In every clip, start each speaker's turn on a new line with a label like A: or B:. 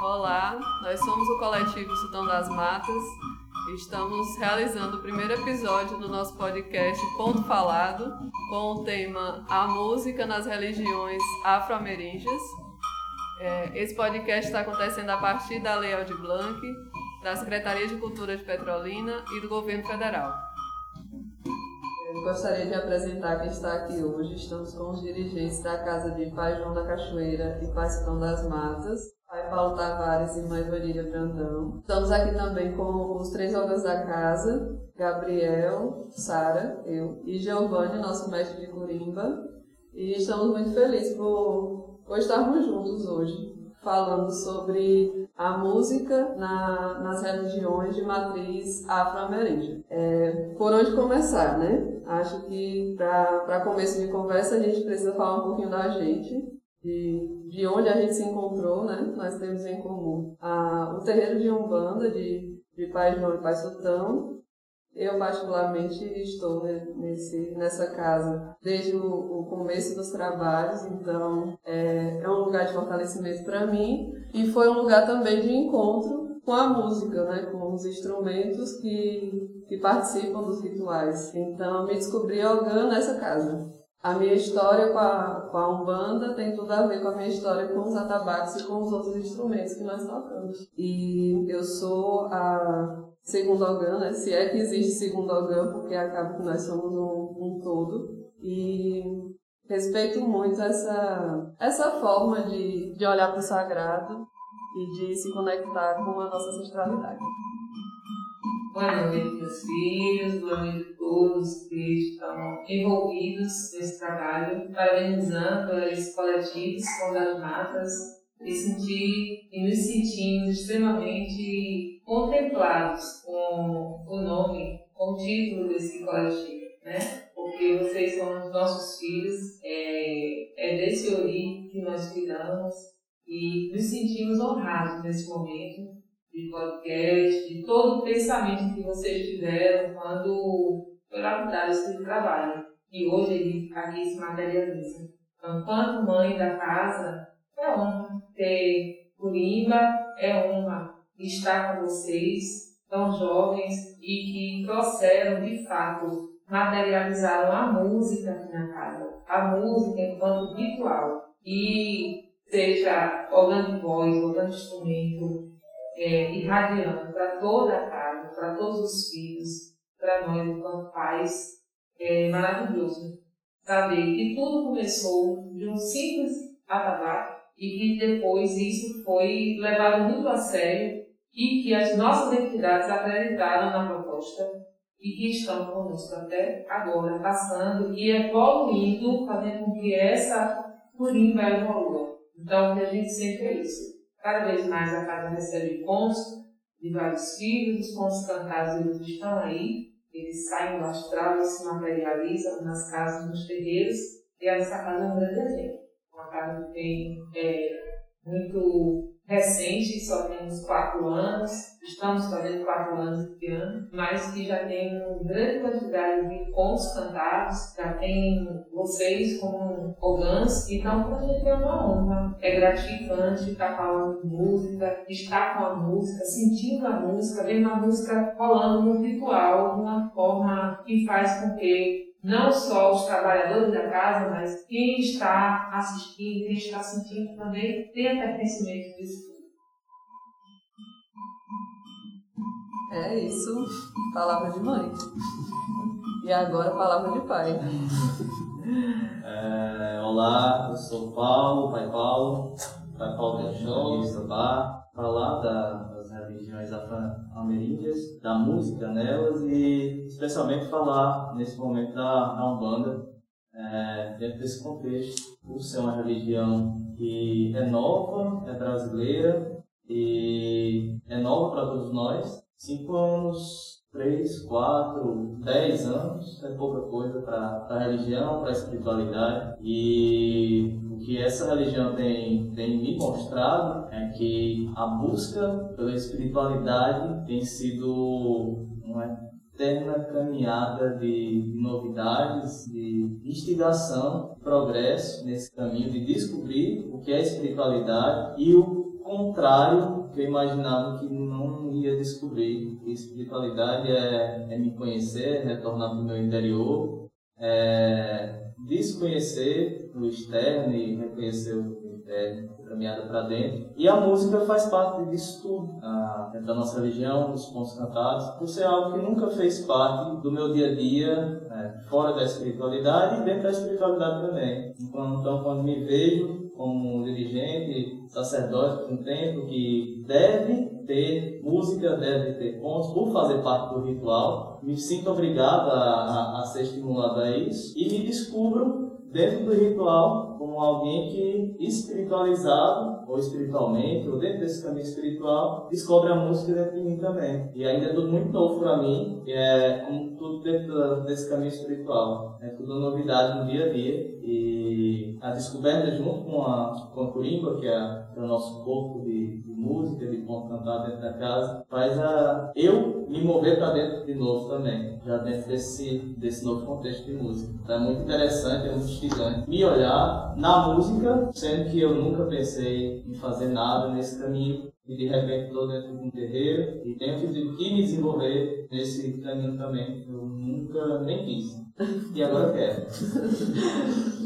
A: Olá, nós somos o coletivo Sultão das Matas e estamos realizando o primeiro episódio do nosso podcast Ponto Falado com o tema A Música nas Religiões Afro-Ameríndias. É, esse podcast está acontecendo a partir da Lei Aldir Blanc, da Secretaria de Cultura de Petrolina e do Governo Federal. Eu gostaria de apresentar quem está aqui hoje. Estamos com os dirigentes da Casa de Pai João da Cachoeira e Pai Sultão das Matas, Paulo Tavares e Mãe Varília Brandão. Estamos aqui também com os três órgãos da casa, Gabriel, Sara, eu e Giovanni, nosso mestre de Curimba. E estamos muito felizes por, por estarmos juntos hoje, falando sobre a música na, nas religiões de matriz afro-ameríndia. É, por onde começar, né? Acho que para começo de conversa a gente precisa falar um pouquinho da gente, de, de onde a gente se encontrou, né? Nós temos em comum a, o terreiro de Umbanda, de, de Pai João e Pai Sultão. Eu, particularmente, estou nesse, nessa casa desde o, o começo dos trabalhos, então é, é um lugar de fortalecimento para mim e foi um lugar também de encontro com a música, né? com os instrumentos que, que participam dos rituais. Então, me descobri orgã nessa casa. A minha história com a, com a Umbanda tem tudo a ver com a minha história com os atabaques e com os outros instrumentos que nós tocamos. E eu sou a segunda ogã, né? se é que existe segunda ogã, porque acaba que nós somos um, um todo. E respeito muito essa, essa forma de, de olhar para o sagrado e de se conectar com a nossa ancestralidade.
B: Boa noite, meus filhos, boa noite a todos que estão envolvidos nesse trabalho, parabenizando esse coletivo com das matas e sentir e nos sentimos extremamente contemplados com o nome, com o título desse coletivo, né? Porque vocês são os nossos filhos, é, é desse ori que nós cuidamos e nos sentimos honrados nesse momento de podcast, de todo o pensamento que vocês tiveram quando foi esse trabalho. E hoje ele aqui se materializa. Então, quanto mãe da casa, é honra ter Curimba, é honra estar com vocês, tão jovens e que trouxeram de fato, materializaram a música aqui na casa. A música enquanto ritual. E seja órgão de voz, órgão de instrumento, é, irradiando para toda a casa, para todos os filhos, para nós enquanto pais, é maravilhoso saber que tudo começou de um simples atabaque e que depois isso foi levado muito a sério e que as nossas entidades acreditaram na proposta e que estão conosco até agora, passando e evoluindo, fazendo com que essa curimba evolua. Então, o que a gente sempre é isso Cada vez mais a casa recebe contos de vários filhos, os contos cantados eles estão aí, eles saem do astral e se materializam nas casas, nos terreiros, e a nossa casa é um grande exemplo. Uma casa que tem é, muito recente, só temos quatro anos, estamos fazendo quatro anos de ano, mas que já tem uma grande quantidade de contos cantados, já tem vocês como orgãs, então para a gente é uma honra, é gratificante estar falando de música, estar com a música, sentindo a música, vendo a música rolando no ritual, de uma forma que faz com que não só os trabalhadores da casa, mas quem está assistindo, quem está sentindo também tenha pertencimento disso tudo.
A: É isso, palavra de mãe. E agora palavra de pai.
C: É, olá, eu sou Paulo, pai Paulo, pai Paulo Benchon, Sabá, falar da, das religiões afro-ameríndias, da música nelas e especialmente falar nesse momento da, da Umbanda, é, dentro desse contexto, por ser uma religião que é nova, é brasileira e é nova para todos nós. Cinco anos, três, quatro, dez anos é pouca coisa para a religião, para a espiritualidade e que essa religião tem, tem me mostrado é que a busca pela espiritualidade tem sido uma eterna caminhada de, de novidades, de instigação, progresso nesse caminho de descobrir o que é espiritualidade e o contrário que eu imaginava que não ia descobrir. Espiritualidade é, é me conhecer, retornar para o meu interior, é desconhecer o externo e reconhecer o interno caminhada para dentro. E a música faz parte disso tudo, a, da nossa religião, dos pontos cantados, por ser algo que nunca fez parte do meu dia a dia, né, fora da espiritualidade e dentro da espiritualidade também. Então, então quando me vejo como um dirigente, sacerdote um templo que deve ter música, deve ter pontos, por fazer parte do ritual, me sinto obrigado a, a, a ser estimulado a isso. E me descubro dentro do ritual como alguém que espiritualizado ou espiritualmente ou dentro desse caminho espiritual descobre a música dentro de mim também. E ainda é tudo muito novo para mim é como tudo dentro desse caminho espiritual. É tudo novidade no dia a dia e a descoberta junto com a com a curimba que é, é o nosso corpo de, de música de ponto cantado dentro da casa faz a eu me mover para dentro de novo também já dentro desse desse novo contexto de música então é muito interessante é muito instigante me olhar na música, sendo que eu nunca pensei em fazer nada nesse caminho e de repente estou dentro de um terreiro e tenho que me desenvolver nesse caminho também. Eu nunca nem quis. E agora quero.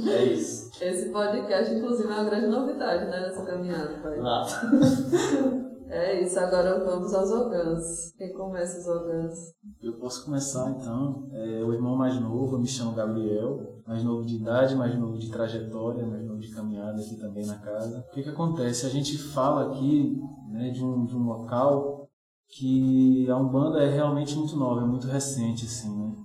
C: é isso.
A: Esse podcast, inclusive, é uma grande novidade, né, nessa caminhada, pai.
C: Lá.
A: É isso, agora vamos aos orgãs. Quem começa os orgãs?
D: Eu posso começar então. É, o irmão mais novo, eu me chamo Gabriel, mais novo de idade, mais novo de trajetória, mais novo de caminhada aqui também na casa. O que, que acontece? A gente fala aqui né, de, um, de um local que a Umbanda é realmente muito nova, é muito recente, assim, né?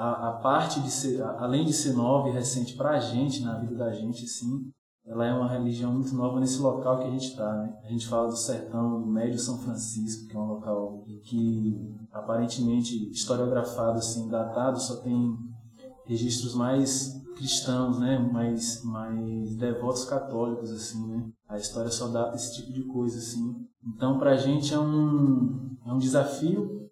D: A, a parte de ser, além de ser nova e recente para a gente, na vida da gente, assim, ela é uma religião muito nova nesse local que a gente está. Né? A gente fala do sertão do Médio São Francisco, que é um local que aparentemente historiografado, assim, datado, só tem registros mais cristãos, né, mais mais devotos católicos assim, né? A história só data esse tipo de coisa assim. Então, para a gente é um é um desafio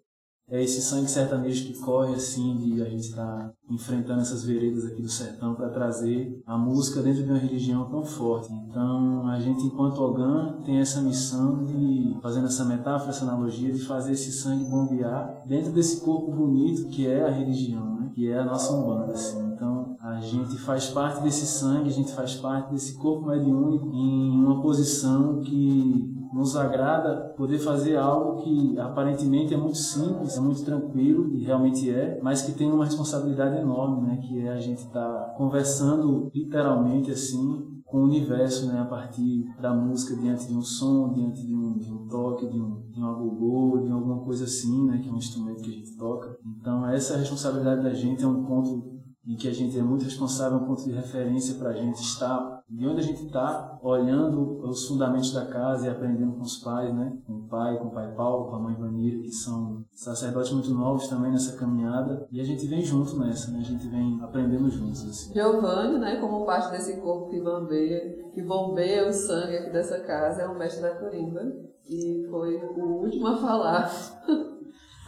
D: é esse sangue sertanejo que corre assim de a gente estar tá enfrentando essas veredas aqui do sertão para trazer a música dentro de uma religião tão forte. Então a gente enquanto Ogã tem essa missão de fazendo essa metáfora, essa analogia de fazer esse sangue bombear dentro desse corpo bonito que é a religião, né? que é a nossa umbanda. Assim. Então a gente faz parte desse sangue, a gente faz parte desse corpo mediúnico em uma posição que nos agrada poder fazer algo que aparentemente é muito simples, é muito tranquilo e realmente é, mas que tem uma responsabilidade enorme, né? Que é a gente estar tá conversando literalmente assim com o universo, né? A partir da música diante de um som, diante de um, de um toque, de um, de um agogô, de alguma coisa assim, né? Que é um instrumento que a gente toca. Então essa responsabilidade da gente é um ponto em que a gente é muito responsável, um ponto de referência para a gente estar de onde a gente está, olhando os fundamentos da casa e aprendendo com os pais, né? Com o pai, com o pai Paulo, com a mãe Vanira, que são sacerdotes muito novos também nessa caminhada. E a gente vem junto nessa, né? A gente vem aprendendo juntos, assim.
A: Giovanni, né? Como parte desse corpo que bombeia, que bombeia o sangue aqui dessa casa, é o mestre da corimba. E foi o último a falar.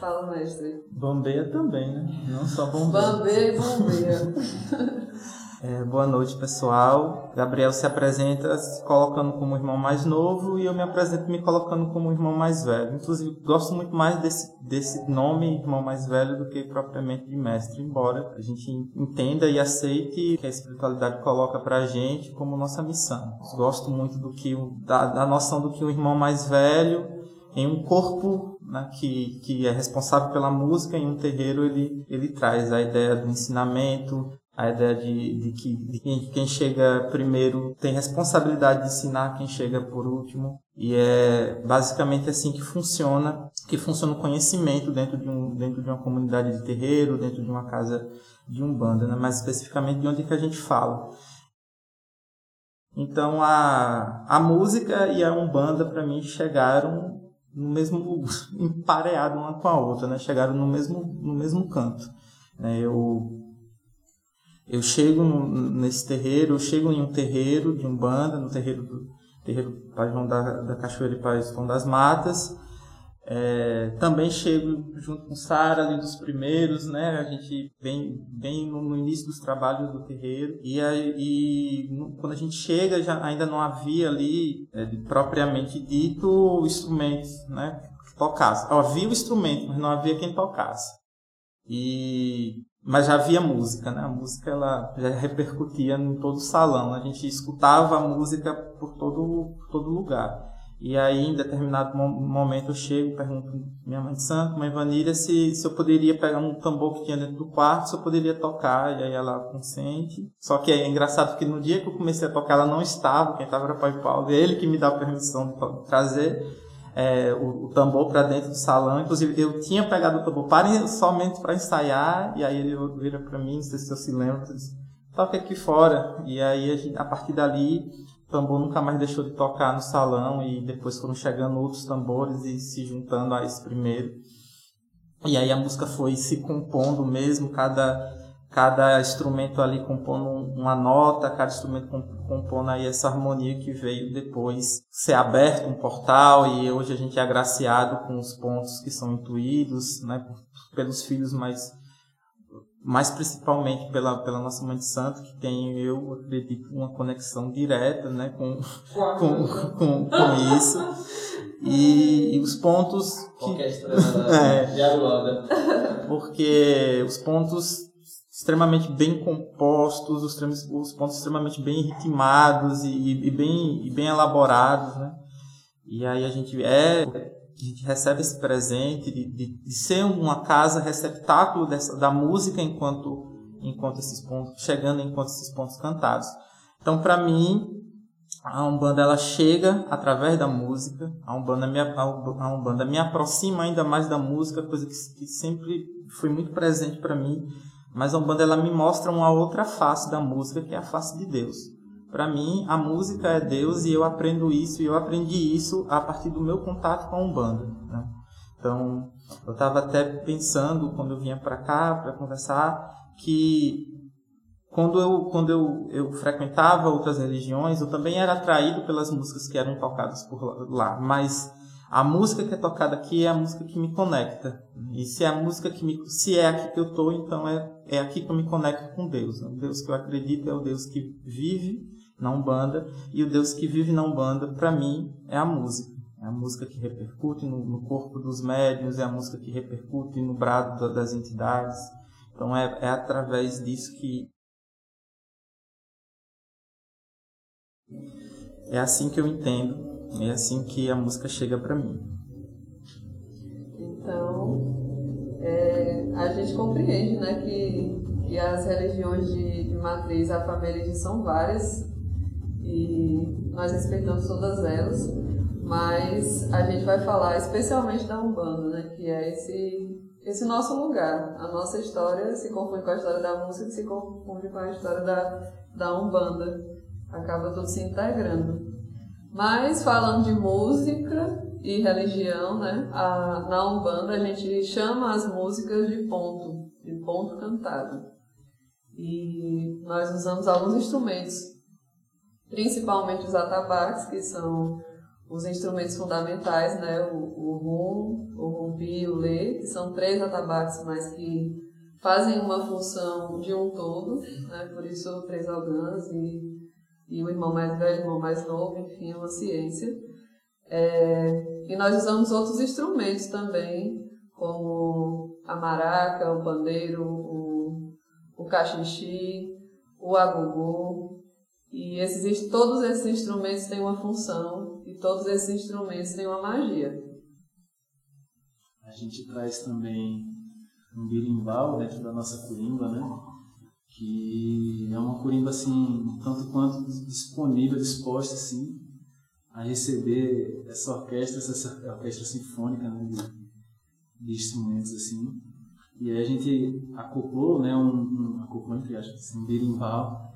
A: Fala, mestre.
E: Bombeia também, né? Não só bombeia.
A: Bombeia e bombeia.
E: É, boa noite, pessoal. Gabriel se apresenta se colocando como irmão mais novo e eu me apresento me colocando como irmão mais velho. Inclusive, gosto muito mais desse, desse nome, irmão mais velho, do que propriamente de mestre, embora a gente entenda e aceite que a espiritualidade coloca pra gente como nossa missão. Gosto muito do que da, da noção do que o irmão mais velho em um corpo né, que, que é responsável pela música, em um terreiro ele, ele traz a ideia do ensinamento, a ideia de, de que de quem, chega primeiro tem responsabilidade de ensinar quem chega por último. E é basicamente assim que funciona, que funciona o conhecimento dentro de, um, dentro de uma comunidade de terreiro, dentro de uma casa de umbanda, né? mais especificamente de onde que a gente fala. Então a, a música e a umbanda para mim chegaram no mesmo empareado uma com a outra, né? Chegaram no mesmo no mesmo canto. Né? Eu eu chego nesse terreiro, eu chego em um terreiro de umbanda, no terreiro do terreiro Pai João da, da Cachoeira e Pai João das Matas. É, também chego junto com Sara ali dos primeiros, né? A gente vem, vem no, início dos trabalhos do terreiro e, aí, quando a gente chega já ainda não havia ali é, propriamente dito instrumentos, né? Que tocasse. Havia o instrumento, mas não havia quem tocasse. E mas já havia música, né? A música ela já repercutia em todo o salão. A gente escutava a música por todo todo lugar. E aí, em determinado momento, eu chego pergunto minha mãe de santo, mãe Vanilha, se, se eu poderia pegar um tambor que tinha dentro do quarto, se eu poderia tocar. E aí ela consente. Só que é engraçado que no dia que eu comecei a tocar, ela não estava. Quem estava era o pai Paulo. Ele que me dá a permissão de trazer é, o, o, tambor para dentro do salão. Inclusive, eu tinha pegado o tambor para, somente para ensaiar. E aí ele vira para mim, não sei se eu se disse, toca aqui fora. E aí, a, gente, a partir dali o tambor nunca mais deixou de tocar no salão e depois foram chegando outros tambores e se juntando a esse primeiro. E aí a música foi se compondo mesmo, cada, cada instrumento ali compondo uma nota, cada instrumento compondo aí essa harmonia que veio depois ser aberto um portal e hoje a gente é agraciado com os pontos que são intuídos, né, pelos filhos mais mas principalmente pela, pela nossa mãe de santo, que tem, eu acredito, uma conexão direta né, com, com, com, com isso. E, e, os pontos.
C: Que, Qualquer estrela é, de
E: Porque os pontos extremamente bem compostos, os, os pontos extremamente bem ritmados e, e, bem, e bem elaborados. Né? E aí a gente é a gente recebe esse presente de, de, de ser uma casa receptáculo dessa, da música enquanto enquanto esses pontos chegando enquanto esses pontos cantados. Então, para mim, a umbanda ela chega através da música. A umbanda me a umbanda me aproxima ainda mais da música, coisa que, que sempre foi muito presente para mim. Mas a umbanda ela me mostra uma outra face da música, que é a face de Deus. Para mim, a música é Deus e eu aprendo isso, e eu aprendi isso a partir do meu contato com a Umbanda. Né? Então, eu estava até pensando, quando eu vinha para cá para conversar, que quando eu, quando eu, eu frequentava outras religiões, eu também era atraído pelas músicas que eram tocadas por lá, mas a música que é tocada aqui é a música que me conecta. E se é a música que me, se é aqui que eu estou, então é, é aqui que eu me conecto com Deus. O Deus que eu acredito é o Deus que vive na Umbanda, e o Deus que vive na Umbanda, para mim, é a música. É a música que repercute no, no, corpo dos médios, é a música que repercute no brado das entidades. Então é, é através disso que. É assim que eu entendo, é assim que a música chega para mim.
A: Então, é, a gente compreende né, que, que as religiões de, de matriz afro são várias, e nós respeitamos todas elas, mas a gente vai falar especialmente da Umbanda, né, que é esse, esse nosso lugar. A nossa história se confunde com a história da música, se confunde com a história da, da Umbanda. Acaba tudo se integrando. Mas falando de música e religião, né, a, na Umbanda a gente chama as músicas de ponto, de ponto cantado. E nós usamos alguns instrumentos principalmente os atabaques, que são os instrumentos fundamentais, né? o, o rum, o rumbi e o lê, que são três atabaques, mas que fazem uma função de um todo, né? por isso três orgãs e, e o irmão mais velho, o irmão mais novo, enfim, é uma ciência. É, e nós usamos outros instrumentos também, como a maraca, o pandeiro, o, o cachixi, o agogô, e esses, todos esses instrumentos têm uma função e todos esses instrumentos têm uma magia.
D: A gente traz também um birimbau dentro da nossa curimba, né? Que é uma curimba assim, tanto quanto disponível, disposta assim a receber essa orquestra, essa orquestra sinfônica né? de, de instrumentos assim. E aí a gente acoplou, né, um, um acoplou entre aspas, assim, um birimbau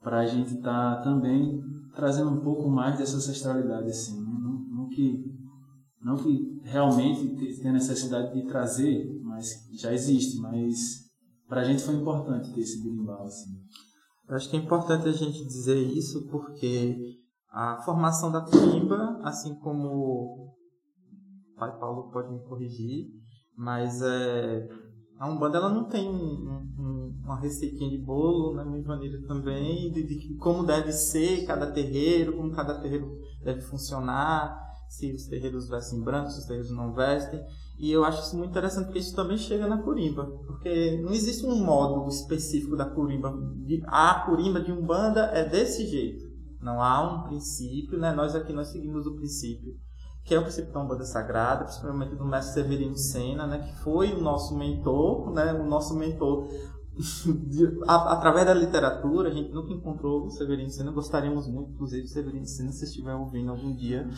D: para a gente estar tá também trazendo um pouco mais dessa ancestralidade, assim, né? não, não, que não que realmente tenha necessidade de trazer, mas já existe, mas para a gente foi importante ter esse berimbau, assim.
E: Eu acho que é importante a gente dizer isso porque a formação da curimba, assim como pai Paulo pode me corrigir, mas é, a Umbanda ela não tem um, um, uma receitinha de bolo, né, uma maneira também, de, de, como deve ser cada terreiro, como cada terreiro deve funcionar, se os terreiros vestem branco, se os terreiros não vestem. E eu acho isso muito interessante porque isso também chega na curimba, porque não existe um modo específico da curimba. A curimba de Umbanda é desse jeito. Não há um princípio, né? Nós aqui nós seguimos o princípio que é o princípio da Umbanda Sagrada, principalmente do mestre Severino Sena, né, que foi o nosso mentor, né, o nosso mentor através da literatura, a gente nunca encontrou o Severino Sena, gostaríamos muito, inclusive, Severino Sena, se estiver ouvindo algum dia.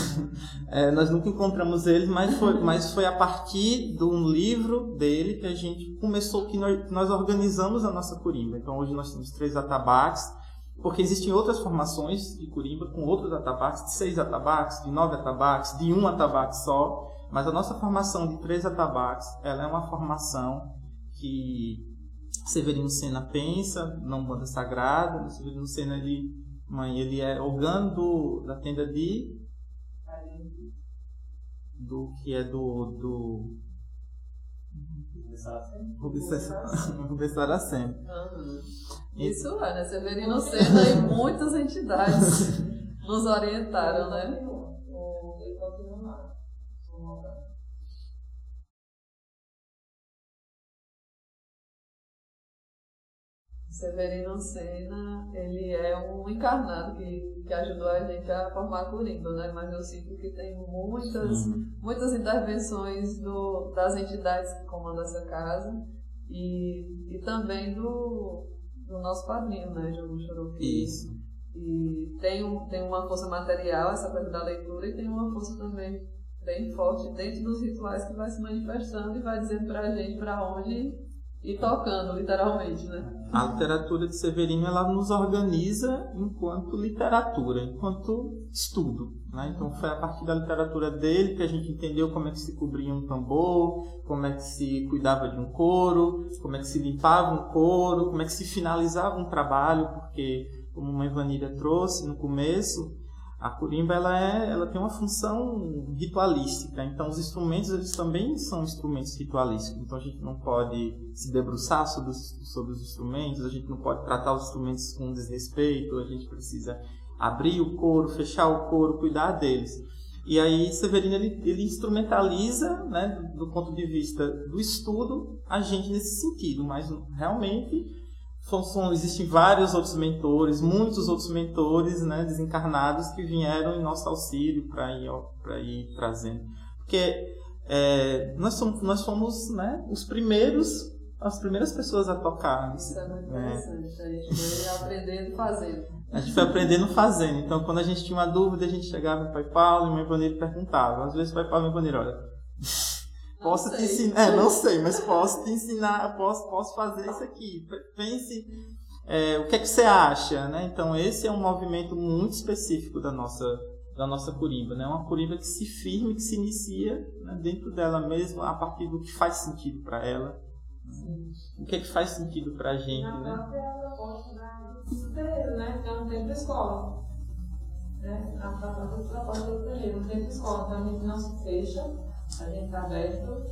E: é, nós nunca encontramos ele, mas foi, mas foi a partir de um livro dele que a gente começou, que nós, nós organizamos a nossa curimba. Então hoje nós temos três atabaques, porque existem outras formações de Curimba com outros atabaques, de seis atabaques, de nove atabaques, de um atabaque só, mas a nossa formação de três atabaques, ela é uma formação que Severino Sena pensa na Umbanda Sagrada, Severino Sena ele, mãe, ele é organo da tenda de do que é do, do Rubens Saracen.
A: Uhum. Isso é, né? Severino Sena e muitas entidades nos orientaram, né? Severino Senna, ele é um encarnado que, que ajudou a gente a formar a Corimba, né? Mas eu sinto que tem muitas, muitas intervenções do, das entidades que comandam essa casa e, e também do, do nosso padrinho, né, João Churupi.
E: Isso.
A: E tem, um, tem uma força material, essa coisa da leitura, e tem uma força também bem forte dentro dos rituais que vai se manifestando e vai dizendo pra gente para onde ir tocando, literalmente, né?
E: A literatura de Severino, ela nos organiza enquanto literatura, enquanto estudo. Né? Então foi a partir da literatura dele que a gente entendeu como é que se cobria um tambor, como é que se cuidava de um coro, como é que se limpava um coro, como é que se finalizava um trabalho, porque como a mãe Vanilla trouxe no começo, a curimba ela é, ela tem uma função ritualística. Então os instrumentos eles também são instrumentos ritualísticos. Então a gente não pode se debruçar sobre os, sobre os instrumentos, a gente não pode tratar os instrumentos com desrespeito, a gente precisa abrir o couro, fechar o couro, cuidar deles. E aí Severino ele, ele instrumentaliza, né, do ponto de vista do estudo, a gente nesse sentido, mas realmente existem vários outros mentores, muitos outros mentores né, desencarnados que vieram em nosso auxílio para ir, ir trazendo. Porque é, nós somos, nós somos né, os primeiros, as primeiras pessoas a tocar.
A: Isso é muito é. interessante, a gente foi aprendendo fazendo.
E: A gente foi aprendendo fazendo. Então, quando a gente tinha uma dúvida, a gente chegava no Pai Paulo e o meu Boneiro perguntava. Às vezes o Pai Paulo e o meu Boneiro, olha, posso te ensinar, é, não sei, mas posso te ensinar, posso, posso fazer isso aqui. Pense, é, o que é que você acha, né? Então, esse é um movimento muito específico da nossa da nossa curimba, né? Uma curimba que se firma, que se inicia né? dentro dela mesma, a partir do que faz sentido para ela. Sim. O que é que faz sentido para a gente,
B: Na
E: né?
B: terreiro, né? Que é um tempo escola. Né? A proposta do terreiro, um tempo escola. Então a gente não se fecha, a gente está aberto.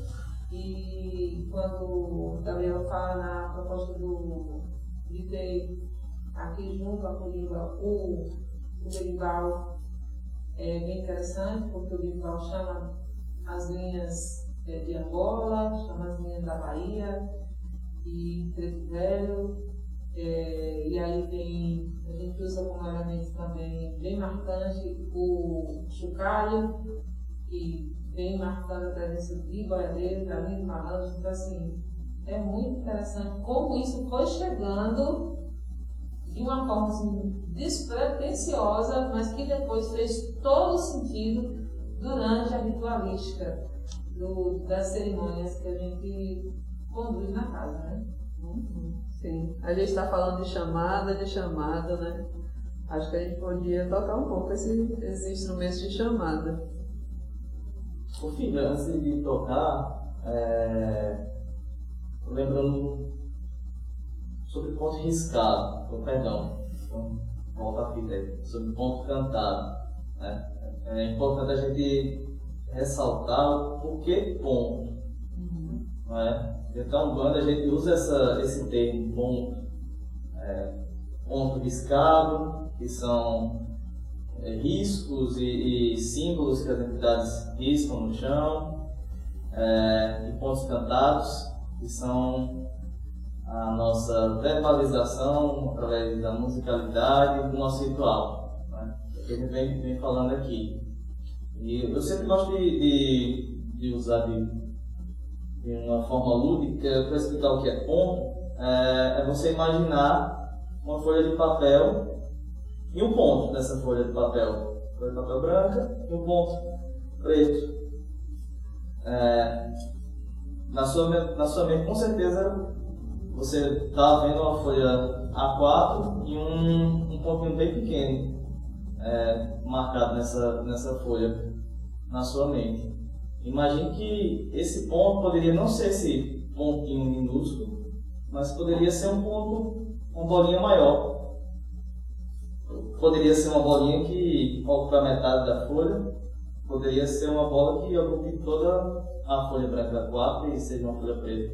B: E quando o Gabriel fala na proposta do, de ter aqui junto a Corimba o, o Berival, é bem interessante, porque o Berival chama as linhas é, de Angola, chama as linhas da Bahia e Preto Velho, é, e aí tem, a gente usa como elemento também bem marcante o chocalho, que vem marcando a presença de boiadeiro, caminho de malandro. Então, assim, é muito interessante como isso foi chegando de uma forma assim, despretensiosa, mas que depois fez todo sentido durante a ritualística do, das cerimônias que a gente conduz na casa, né?
A: Uhum. Sim. A gente está falando de chamada, de chamada, né? Acho que a gente podia tocar um pouco esse, esses instrumentos de chamada.
C: Por fim, antes de tocar, é... lembrando sobre ponto riscado, perdão, então, volta a fita aí, sobre ponto cantado. Né? É importante a gente ressaltar o porquê ponto. Não é? Então, quando a gente usa essa, esse termo ponto, é, ponto riscado, que são é, riscos e, e, símbolos que as entidades riscam no chão, é, e pontos cantados, que são a nossa verbalização através da musicalidade do nosso ritual, né? que a gente vem, vem falando aqui. E eu sempre gosto de, de, de usar de, de, uma forma lúdica para explicar o que é ponto, é, é você imaginar uma folha de papel e um ponto nessa folha de papel. Folha de papel branca e um ponto preto. É, na, sua, na sua mente, com certeza, você está vendo uma folha A4 e um, um pontinho bem pequeno é, marcado nessa, nessa folha na sua mente. Imagine que esse ponto poderia não ser esse pontinho minúsculo, mas poderia ser um ponto uma bolinha maior. Poderia ser uma bolinha que ocupa metade da folha, poderia ser uma bola que ocupe toda a folha branca 4 e seja uma folha preta.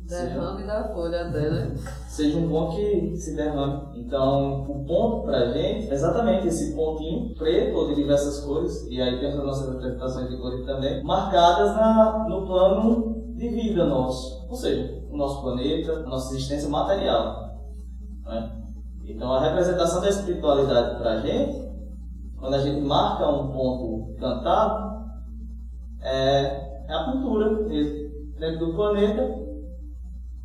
A: Derrame da folha dela.
C: Seja um ponto que se derrame. Então, o ponto pra gente é exatamente esse pontinho preto ou de diversas cores, e aí temos as nossas representações de cores também, marcadas na, no plano de vida nosso. Ou seja, o nosso planeta, a nossa existência material. Né? Então, a representação da espiritualidade para a gente, quando a gente marca um ponto cantado, é, é a cultura mesmo, dentro do planeta,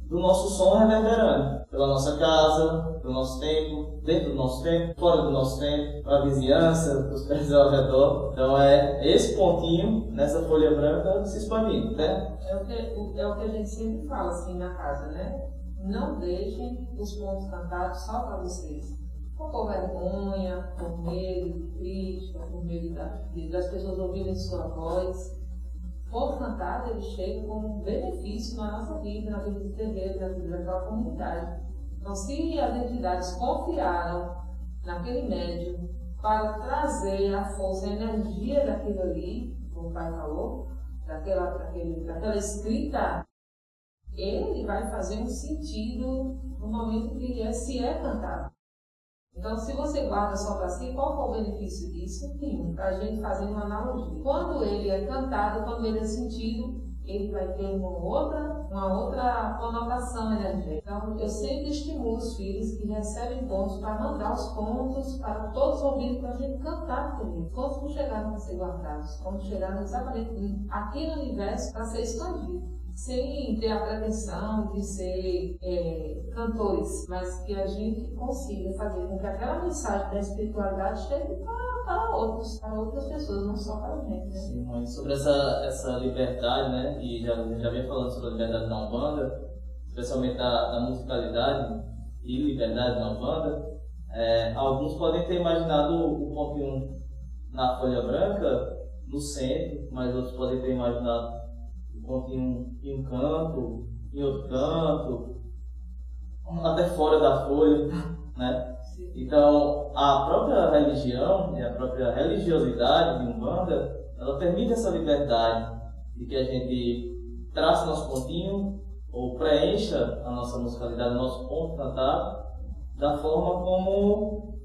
C: do nosso som reverberando, pela nossa casa, pelo nosso tempo, dentro do nosso tempo, fora do nosso tempo, para a vizinhança, para os pés ao redor. Então é esse pontinho nessa folha branca se expandindo, né?
B: É o que, é o que a gente sempre fala assim na casa, né? Não deixem os pontos cantados só para vocês. Ou por vergonha, por medo de crítica, por medo das pessoas ouvirem sua voz. Ponto cantado, ele chega como benefício na nossa vida, na vida do terreiro, na vida daquela comunidade. Então, se as entidades confiaram naquele médium para trazer a força, a energia daquilo ali, como o pai falou, daquela, daquele, daquela escrita, ele vai fazer um sentido no momento que é, se é cantado. Então, se você guarda só para si, qual é o benefício disso? Nenhum. Para a gente fazer uma analogia. Quando ele é cantado, quando ele é sentido, ele vai ter uma outra, uma outra conotação energética. Então, eu sempre estimulo os filhos que recebem pontos para mandar os pontos para todos ouvirem para a gente cantar também. Pontos não chegaram para ser guardados, pontos chegaram exatamente aqui no universo para ser expandido sem ter a pretensão de ser é, cantores, mas que a gente consiga fazer com que aquela mensagem da espiritualidade chegue para, para outros, para outras pessoas, não só para a gente. Né?
C: Sim, mãe, sobre essa, essa liberdade, né, e já, já vinha falando sobre a liberdade da Umbanda, especialmente da, da musicalidade e liberdade da Umbanda, é, alguns podem ter imaginado o pontinho na folha branca no centro, mas outros podem ter imaginado em um, em um canto, em outro canto, até fora da folha, né? Então, a própria religião e a própria religiosidade de Umbanda, ela permite essa liberdade de que a gente trace nosso pontinho ou preencha a nossa musicalidade, o nosso ponto cantado, da forma como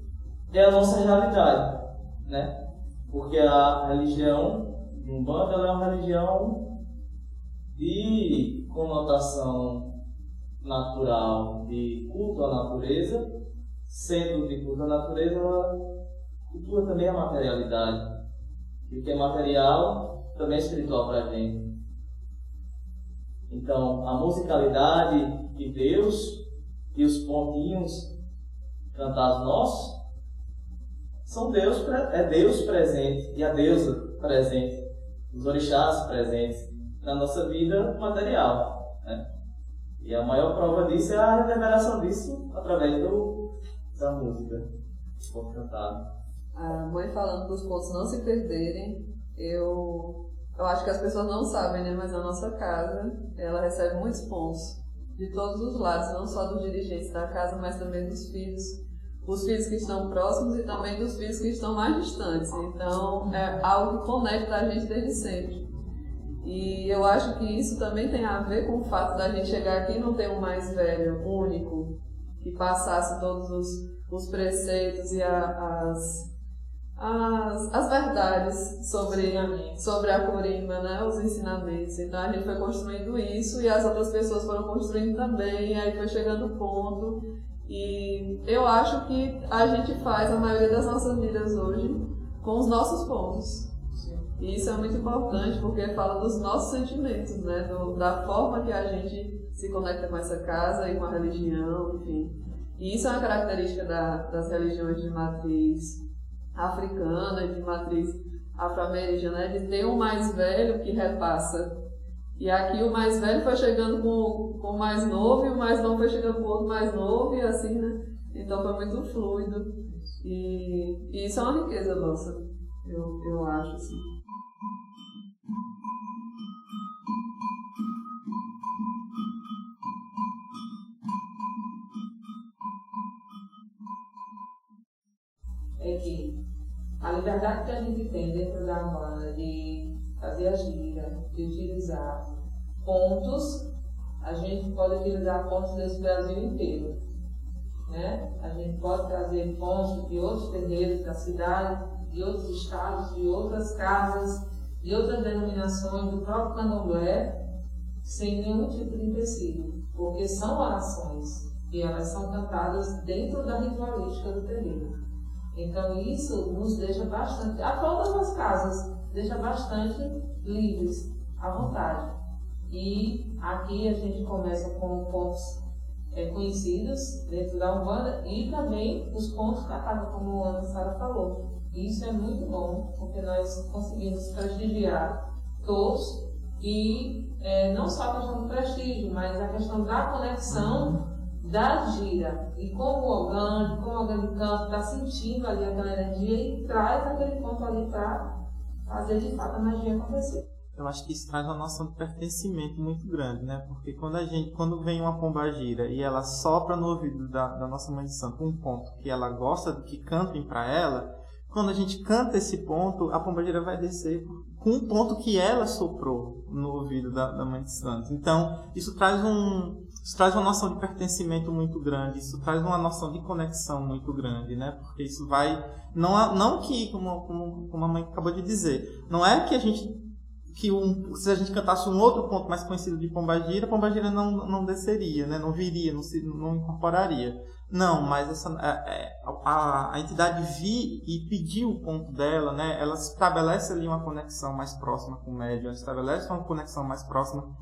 C: é a nossa realidade, né? Porque a religião Umbanda é uma religião de conotação natural de culto à natureza, sendo de culto à natureza, ela cultua também a materialidade. E o que é material também é espiritual para a gente. Então, a musicalidade de Deus e os pontinhos cantados nossos são Deus, é Deus presente e a deusa presente, os orixás presentes na nossa vida material. Né? E a maior prova disso é a reverberação disso através do, da música, ponto cantado.
A: A mãe falando para os pontos não se perderem, eu, eu acho que as pessoas não sabem, né? Mas a nossa casa, ela recebe muitos pontos de todos os lados, não só dos dirigentes da casa, mas também dos filhos. os filhos que estão próximos e também dos filhos que estão mais distantes. Então, é algo que conecta a gente desde sempre. E eu acho que isso também tem a ver com o fato da gente chegar aqui e não ter um mais velho, único, que passasse todos os, os preceitos e a, as, as, as verdades sobre, sobre a Corima, né? os ensinamentos. Então a gente foi construindo isso e as outras pessoas foram construindo também, e aí foi chegando o ponto. E eu acho que a gente faz a maioria das nossas vidas hoje com os nossos pontos. E isso é muito importante porque fala dos nossos sentimentos, né? Do, da forma que a gente se conecta com essa casa e com a religião, enfim. E isso é uma característica da, das religiões de matriz africana, de matriz afro-ameríndia, né? De ter um mais velho que repassa. E aqui o mais velho foi chegando com, com o mais novo e o mais novo foi chegando com o outro mais novo e assim, né? Então foi muito fluido. E, e isso é uma riqueza nossa, eu, eu acho, assim.
B: A liberdade que a gente tem dentro da banda de fazer a gira, de utilizar pontos, a gente pode utilizar pontos desse Brasil inteiro. Né? A gente pode trazer pontos de outros terreiros da cidade, de outros estados, de outras casas, de outras denominações, do próprio candomblé, sem nenhum tipo de empecilho, porque são orações e elas são cantadas dentro da ritualística do terreiro. Então isso nos deixa bastante, a todas as casas, deixa bastante livres, à vontade. E aqui a gente começa com pontos é, conhecidos dentro da Umbanda e também os pontos da casa, como a Ana Sara falou. Isso é muito bom, porque nós conseguimos prestigiar todos e é, não só a questão do prestígio, mas a questão da conexão da gira e como o orgânico, como o orgânico está sentindo ali aquela energia e traz aquele ponto ali para fazer de fato a magia acontecer.
E: Eu acho que isso traz uma noção de pertencimento muito grande, né? Porque quando a gente, quando vem uma pomba gira e ela sopra no ouvido da, da nossa mãe de santo um ponto que ela gosta de que cantem para ela, quando a gente canta esse ponto, a pomba gira vai descer com um ponto que ela soprou no ouvido da, da mãe de santo. Então, isso traz um, isso traz uma noção de pertencimento muito grande, isso traz uma noção de conexão muito grande, né? Porque isso vai. Não, não que, como, como, como a mãe acabou de dizer, não é que a gente. que um, se a gente cantasse um outro ponto mais conhecido de Pombagira, Pombagira não, não desceria, né? não viria, não, se, não incorporaria. Não, mas essa, é, é, a, a entidade vir e pedir o ponto dela, né? ela estabelece ali uma conexão mais próxima com o médium, ela estabelece uma conexão mais próxima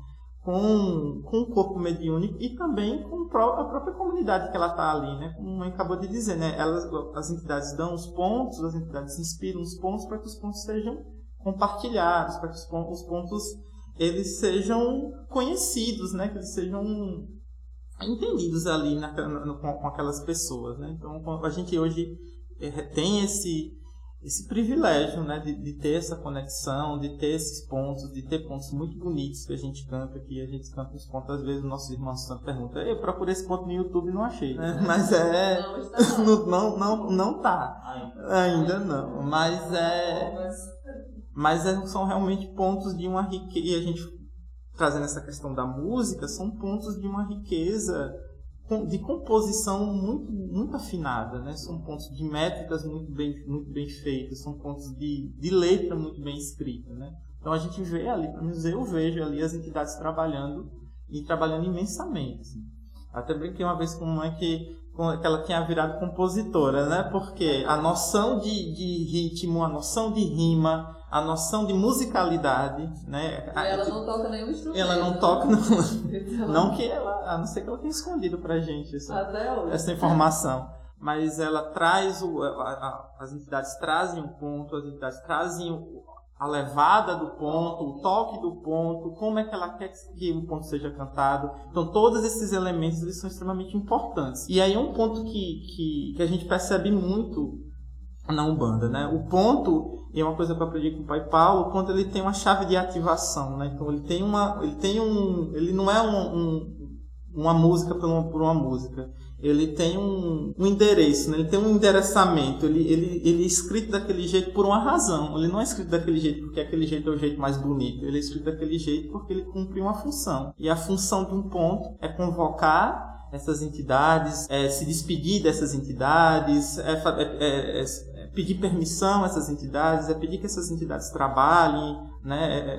E: com, com o corpo mediúnico e também com a própria comunidade que ela está ali, né? Como a mãe acabou de dizer, né? Elas, as entidades dão os pontos, as entidades inspiram os pontos para que os pontos sejam compartilhados, para que os pontos, os pontos eles sejam conhecidos, né? Que eles sejam entendidos ali na, com, com aquelas pessoas, né? Então a gente hoje eh, tem esse esse privilégio, né, de, de, ter essa conexão, de ter esses pontos, de ter pontos muito bonitos que a gente canta aqui, a gente canta os pontos, às vezes nossos irmãos santos perguntam, eu procurei esse ponto no YouTube e não achei, né? mas é, não, não, não, não tá, ainda. Não, mas é, mas é, são realmente pontos de uma riqueza, e a gente trazendo essa questão da música, são pontos de uma riqueza de composição muito, muito afinada, né? São pontos de métricas muito bem, muito bem feitas, são pontos de, de letra muito bem escrita, né? Então a gente vê ali, eu vejo ali as entidades trabalhando e trabalhando imensamente. Assim. Até brinquei uma vez com uma mãe que, que ela tinha virado compositora, né? Porque a noção de, de ritmo, a noção de rima, a noção de musicalidade, né?
A: E ela não toca nenhum instrumento.
E: Ela não toca, não, então... não que ela, a não ser que ela tenha escondido pra gente essa, essa informação. Mas ela traz, o, a, a, as entidades trazem o ponto, as entidades trazem o, a levada do ponto, o toque do ponto, como é que ela quer que o ponto seja cantado. Então, todos esses elementos eles são extremamente importantes. E aí, um ponto que, que, que a gente percebe muito na Umbanda, né? O ponto, e é uma coisa eu aprendi com o pai Paulo, o ponto ele tem uma chave de ativação, né? Então ele tem uma, ele tem um, ele não é um, um uma música por uma, por uma música. ele tem um, um endereço, né? ele tem um endereçamento, ele, ele, ele é escrito daquele jeito por uma razão. Ele não é escrito daquele jeito porque aquele jeito é o jeito mais bonito. Ele é escrito daquele jeito porque ele cumpre uma função. E a função de um ponto é convocar essas entidades, é, se despedir dessas entidades, é, é, é, é pedir permissão a essas entidades, é pedir que essas entidades trabalhem, né?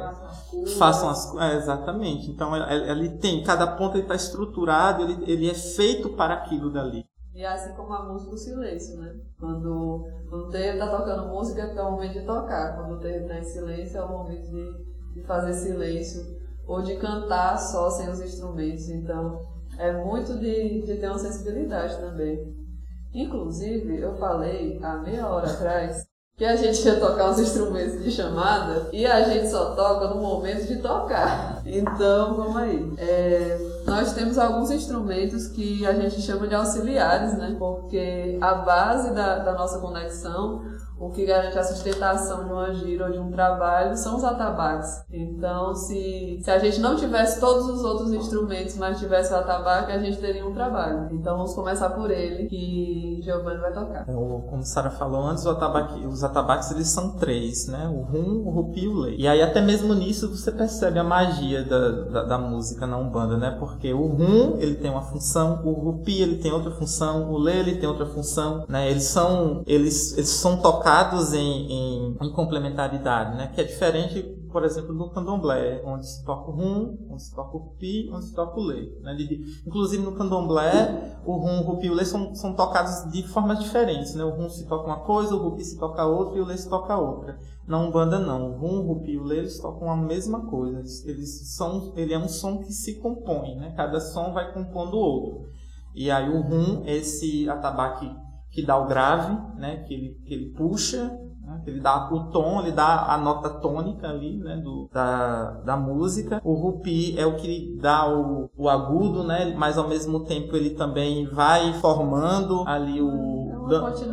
E: Façam as coisas. É, exatamente. Então ele tem, cada ponto está estruturado, ele, ele é feito para aquilo dali.
A: E é assim como a música, o silêncio, né? Quando, quando o terreiro está tocando música, é o momento de tocar. Quando o terreiro está em silêncio, é o momento de, de fazer silêncio. Ou de cantar só sem os instrumentos. Então, é muito de, de ter uma sensibilidade também. Inclusive, eu falei há meia hora atrás que a gente ia tocar os instrumentos de chamada e a gente só toca no momento de tocar. Então, vamos aí. É, nós temos alguns instrumentos que a gente chama de auxiliares, né? Porque a base da, da nossa conexão o que garante a sustentação de uma gira ou de um trabalho são os atabaques. Então, se, se a gente não tivesse todos os outros instrumentos, mas tivesse o atabaque, a gente teria um trabalho. Então, vamos começar por ele, que Giovanni vai tocar.
E: Como a Sara falou antes, atabaque, os atabaques eles são três, né? O rum, o rupi e o lei. E aí, até mesmo nisso, você percebe a magia da, da, da música na Umbanda, né? Porque o rum, ele tem uma função, o rupi, ele tem outra função, o lei, ele tem outra função, né? Eles são, eles, eles são tocados em, em, em, complementaridade, né? que é diferente, por exemplo, do candomblé, onde se toca o rum, onde se toca o pi, onde se toca o lei. Né? Inclusive no candomblé, o rum, o rupi e o lei são, são tocados de formas diferentes. Né? O rum se toca uma coisa, o rupi se toca outra e o lei se toca outra. Na Umbanda não, o rum, o rupi e o lei eles tocam a mesma coisa. Eles são, ele é um som que se compõe, né? cada som vai compondo o outro. E aí o rum, esse atabaque que dá o grave, né, que, ele, que ele puxa, né, que ele dá o tom, ele dá a nota tônica ali né, do, da, da música. O rupi é o que dá o, o agudo, né, mas ao mesmo tempo ele também vai formando ali o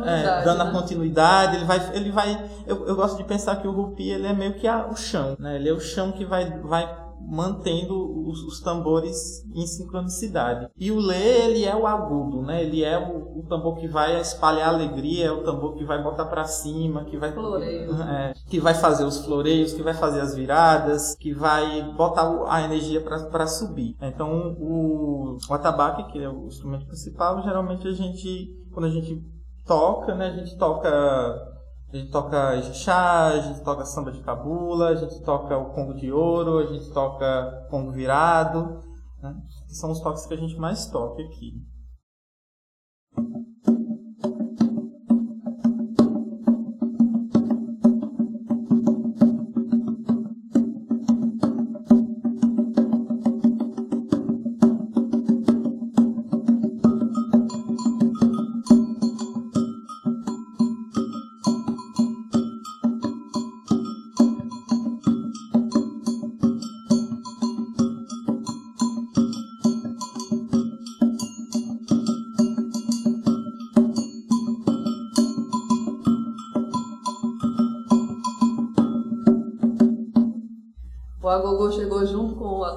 A: é,
E: dando
A: né?
E: a continuidade, ele vai, ele vai. Eu, eu gosto de pensar que o rupi ele é meio que a, o chão, né? Ele é o chão que vai, vai mantendo os, os, tambores em sincronicidade. E o lê, ele é o agudo, né? Ele é o, o tambor que vai espalhar alegria, é o tambor que vai botar para cima, que vai é, que vai fazer os floreios, que vai fazer as viradas, que vai botar a energia para subir. Então, o, o atabaque, que é o instrumento principal, geralmente a gente quando a gente toca, né, a gente toca a gente toca Ijexá, a gente toca samba de cabula, a gente toca o congo de ouro, a gente toca congo virado. Né? São os toques que a gente mais toca aqui.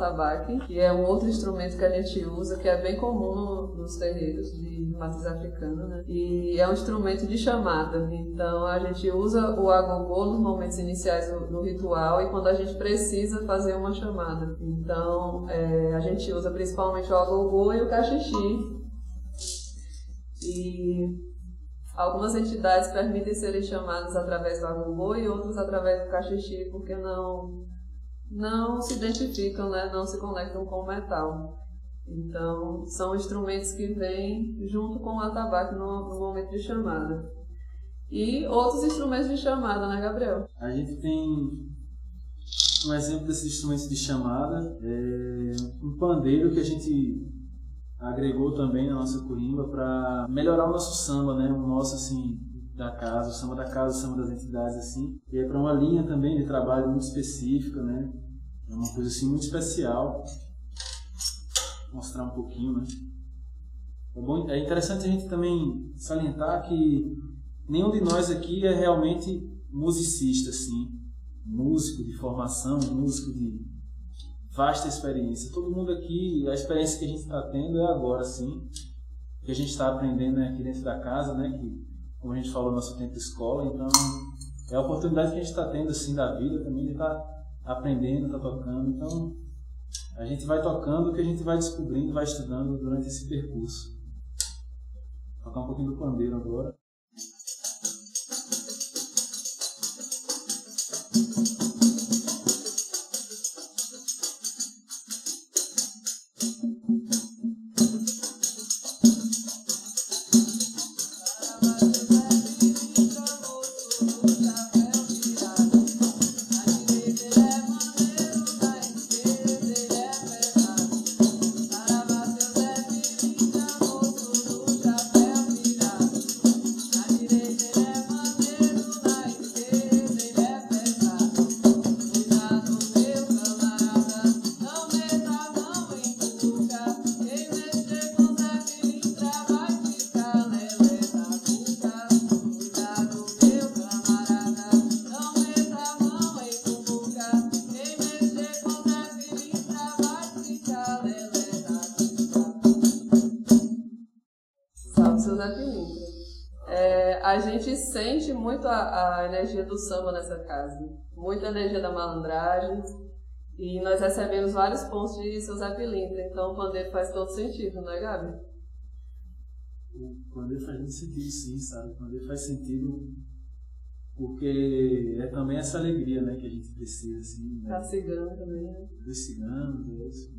A: Atabaque, que é um outro instrumento que a gente usa, que é bem comum no, nos terreiros de matriz africana, né? E é um instrumento de chamada. Então a gente usa o agogô nos momentos iniciais do, do ritual e quando a gente precisa fazer uma chamada. Então é, a gente usa principalmente o agogô e o cachixi. E Algumas entidades permitem serem chamadas através do agogô e outras através do cachixi, porque não não se identificam, né, não se conectam com o metal. Então, são instrumentos que vêm junto com o atabaque no, no momento de chamada. E outros instrumentos de chamada, né, Gabriel?
D: A gente tem um exemplo desses instrumentos de chamada, é um pandeiro que a gente agregou também na nossa corimba para melhorar o nosso samba, né? O nosso assim da casa, o samba da casa, o samba das entidades assim. E é para uma linha também de trabalho muito específica, né? É uma coisa assim muito especial. Mostrar um pouquinho, né? É, bom, é interessante a gente também salientar que nenhum de nós aqui é realmente musicista, assim, músico de formação, músico de vasta experiência. Todo mundo aqui, a experiência que a gente está tendo é agora, sim. que a gente está aprendendo né, aqui dentro da casa, né, que, como a gente falou, nosso tempo escola, então é a oportunidade que a gente está tendo assim da vida também de estar tá aprendendo, estar tá tocando, então a gente vai tocando o que a gente vai descobrindo, vai estudando durante esse percurso. Vou tocar um pouquinho do pandeiro agora.
A: Muito a, a, energia do samba nessa casa, muita energia da malandragem. E nós recebemos vários pontos de seu Zé Pilintra, então o pandeiro faz todo sentido, não é, Gabi?
D: O pandeiro faz muito sentido, sim, sabe? O pandeiro faz sentido porque é também essa alegria né, que a gente precisa. Assim, né?
A: Tá cigano também, né?
D: Isso.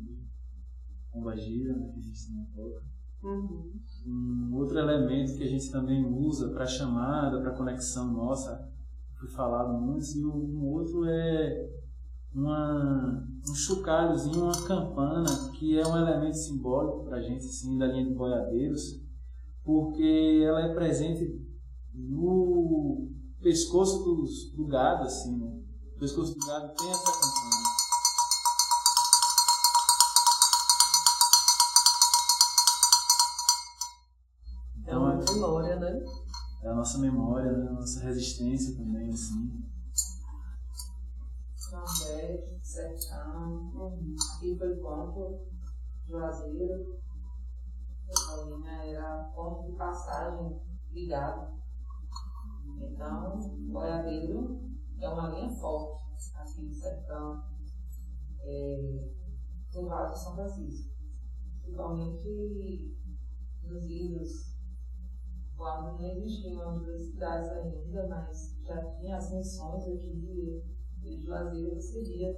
D: Pomba gira, né, que a gente também toca.
A: Uhum.
D: Um outro elemento que a gente também usa para chamada, para conexão nossa, foi falado muito, e um outro é uma, um chocalhozinho, uma campana, que é um elemento simbólico para a gente, assim, da linha de boiadeiros, porque ela é presente no pescoço dos, do gado, assim, né? O pescoço do gado tem essa campana.
A: memória, né?
D: É a nossa memória, né? nossa resistência também, assim.
B: Nordeste, Sertão, aqui foi ponto, Juazeiro, Paulina era ponto de passagem ligado. Então, Boiadeiro é uma linha forte aqui no sertão, é, do Vale de São Francisco. Principalmente nos livros quando não existiam universidades ainda, mas já tinha as missões aqui de, de Juazeiro, você via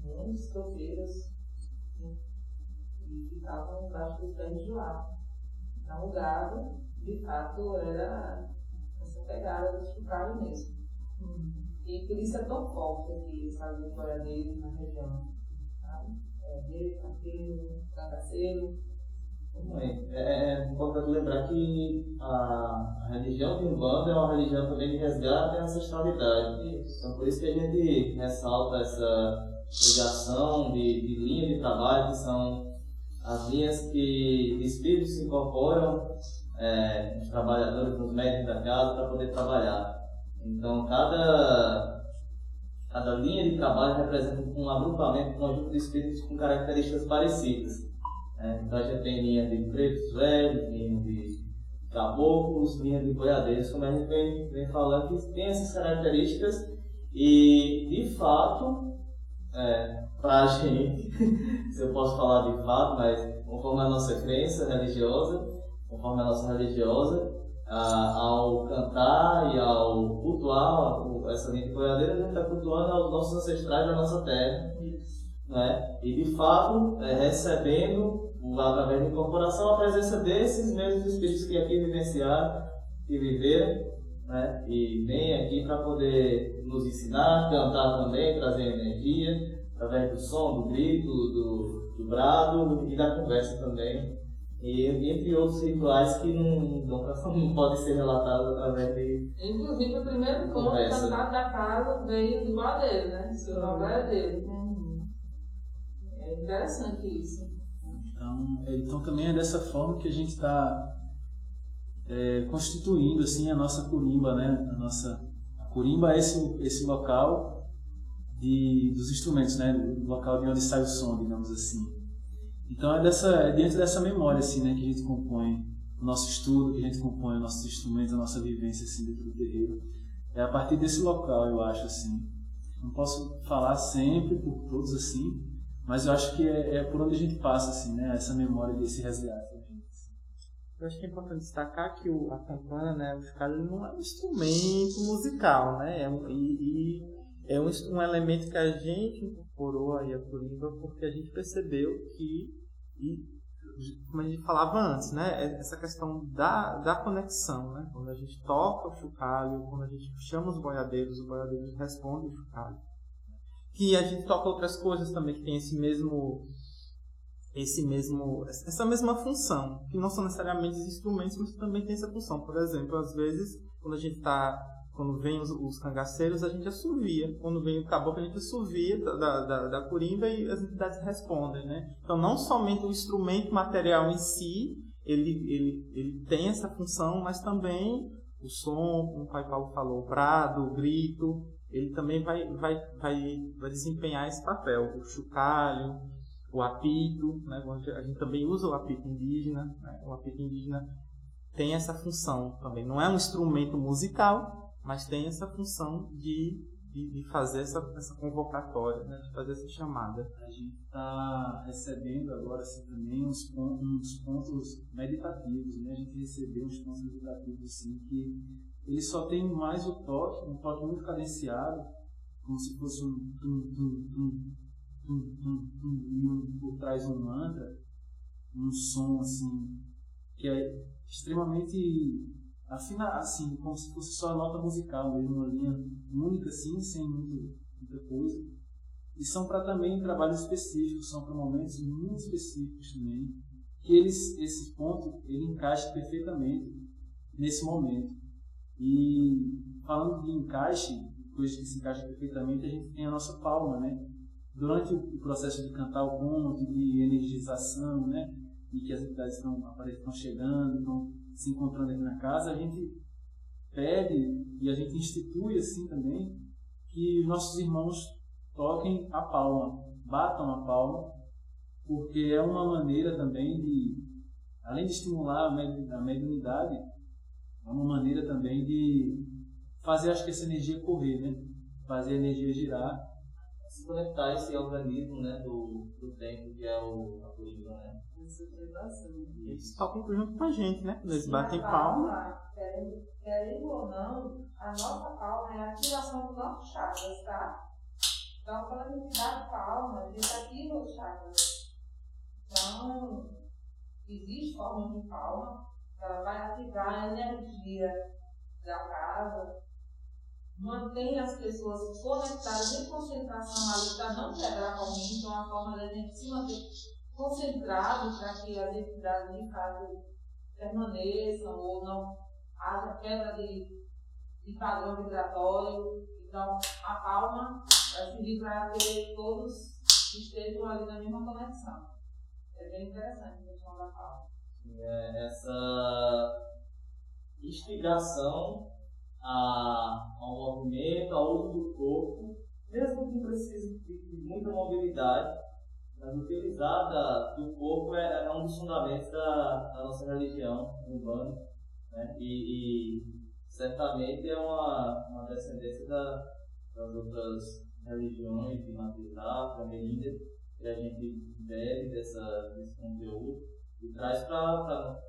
B: muitos tropeiros né, e ficavam embaixo dos pés de lá. Então o gado, de fato, era essa pegada do chocalho mesmo. Hum. E por isso é tão forte aqui, sabe, o boiadeiro na região. Sabe? Boiadeiro, carteiro, cangaceiro
C: é, é importante lembrar que a religião de Umbanda é uma religião também de resgate e ancestralidade. Então, por isso que a gente ressalta essa ligação de, de linha de trabalho, que são as linhas que espíritos se incorporam é, os trabalhadores, nos médicos da casa, para poder trabalhar. Então, cada, cada linha de trabalho representa um agrupamento, um conjunto de espíritos com características parecidas. É, então a gente tem linha de pretos velhos, linha de caboclos, linha de boiadeiros, como a gente vem, vem falando, que tem essas características e de fato, é, para a gente, se eu posso falar de fato, mas conforme a nossa crença religiosa, conforme a nossa religiosa, ao cantar e ao cultuar essa linha de boiadeira, a gente está cultuando aos nossos ancestrais da nossa terra. Né? E de fato, é, recebendo através da incorporação, a presença desses mesmos espíritos que aqui vivenciaram e viveram, né? e vêm aqui para poder nos ensinar, cantar também, trazer energia, através do som, do grito, do, do brado e da conversa também. E entre outros rituais que não, não, não podem ser relatados através de.
B: Inclusive, o primeiro ponto da, da casa veio do madeiro, né? Do madeiro. Uhum. Interessante isso.
D: Então, então também é dessa forma que a gente está é, constituindo assim a nossa curimba, né? A nossa a curimba é esse esse local de dos instrumentos, né? O local de onde sai o som, digamos assim. Então é dessa é dentro dessa memória assim, né, que a gente compõe o nosso estudo, que a gente compõe, nossos instrumentos, a nossa vivência assim dentro do terreiro. É a partir desse local, eu acho assim. Não posso falar sempre por todos assim, mas eu acho que é, é por onde a gente passa assim, né? Essa memória desse resgate.
E: Eu acho que é importante destacar que o, a campana, né, o chocalho não é um instrumento musical, né? É um, e, e é um, um elemento que a gente incorporou aí a corimba porque a gente percebeu que e como a gente falava antes, né? É essa questão da, da conexão, né? Quando a gente toca o chocalho, quando a gente chama os boiadeiros, os boiadeiros respondem o chocalho. Que a gente toca outras coisas também que tem esse mesmo esse mesmo essa mesma função, que não são necessariamente instrumentos, mas também tem essa função. Por exemplo, às vezes, quando a gente está quando vem os, os, cangaceiros, a gente assovia. Quando vem o caboclo, a gente assovia da, da, da corimba e as entidades respondem, né? Então, não somente o instrumento material em si, ele, ele, ele tem essa função, mas também o som, como o Pai Paulo falou, o brado, o grito, ele também vai, vai, vai, vai desempenhar esse papel. O chocalho, o apito, né? a gente também usa o apito indígena, né? o apito indígena tem essa função também. Não é um instrumento musical, mas tem essa função de, de, de fazer essa, essa convocatória, né? de fazer essa chamada.
D: A gente está recebendo agora assim, também uns, uns pontos meditativos, né? a gente recebeu uns pontos meditativos assim, que eles só tem mais o toque, um toque muito cadenciado, como se fosse um tum, tum, tum, tum, tum, tum, por trás um mantra, um som assim, que é extremamente afinar assim, como se fosse só a nota musical mesmo, uma linha única assim, sem muito, muita coisa. E são para também trabalhos específicos, são para momentos muito específicos também, que eles, esse ponto ele encaixa perfeitamente nesse momento. E falando de encaixe, coisas que se encaixam perfeitamente, a gente tem a nossa palma, né? Durante o processo de cantar o ponto, de energização, né? E que as entidades estão, estão chegando, estão se encontrando aqui na casa, a gente pede e a gente institui assim também que os nossos irmãos toquem a palma, batam a palma, porque é uma maneira também de, além de estimular a mediunidade, é uma maneira também de fazer, acho que essa energia correr, né? Fazer a energia girar.
C: Se conectar esse organismo né, do, do tempo que é o, a coringa, né?
E: Eles tocam junto com a gente, né? Eles batem palma.
B: Querendo, querendo ou não, a nossa palma é a ativação dos nossos chakras, tá? Então, quando a gente dá palma, a gente ativa os chakras. Então, existe forma de palma, ela vai ativar a energia da casa, mantém as pessoas conectadas em concentração ali para não quebrar corrente, então a forma da gente se manter concentrado para que as entidades de casa permaneçam ou não haja quebra de, de padrão vibratório. Então, a palma vai servir para que todos estejam ali na mesma conexão. É bem interessante a questão da palma.
C: É, essa instigação ao movimento, ao uso do corpo, mesmo que precise de muita mobilidade, mas utilizar do corpo é, é, um dos fundamentos da, da nossa religião urbana. Né? E, e, certamente é uma, uma descendência da, das outras religiões de matriz afro, ameríndia, que a gente bebe dessa, desse conteúdo traz para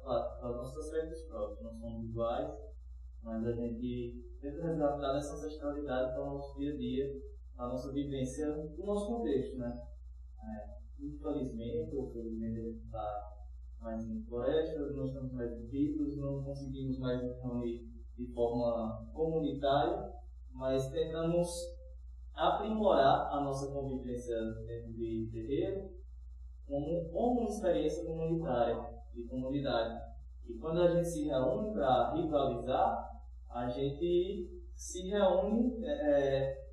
C: as nossas festas próprias. Não somos iguais, mas a gente tenta resgatar essa ancestralidade para o nosso dia a dia, a nossa vivência, o nosso contexto. Né? É, infelizmente, ou felizmente, a gente está mais em florestas, não estamos mais em ricos, não conseguimos mais reunir de forma comunitária, mas tentamos aprimorar a nossa convivência dentro de terreiro como, como uma experiência comunitária, de comunidade. E quando a gente se reúne para ritualizar, a gente se reúne é, é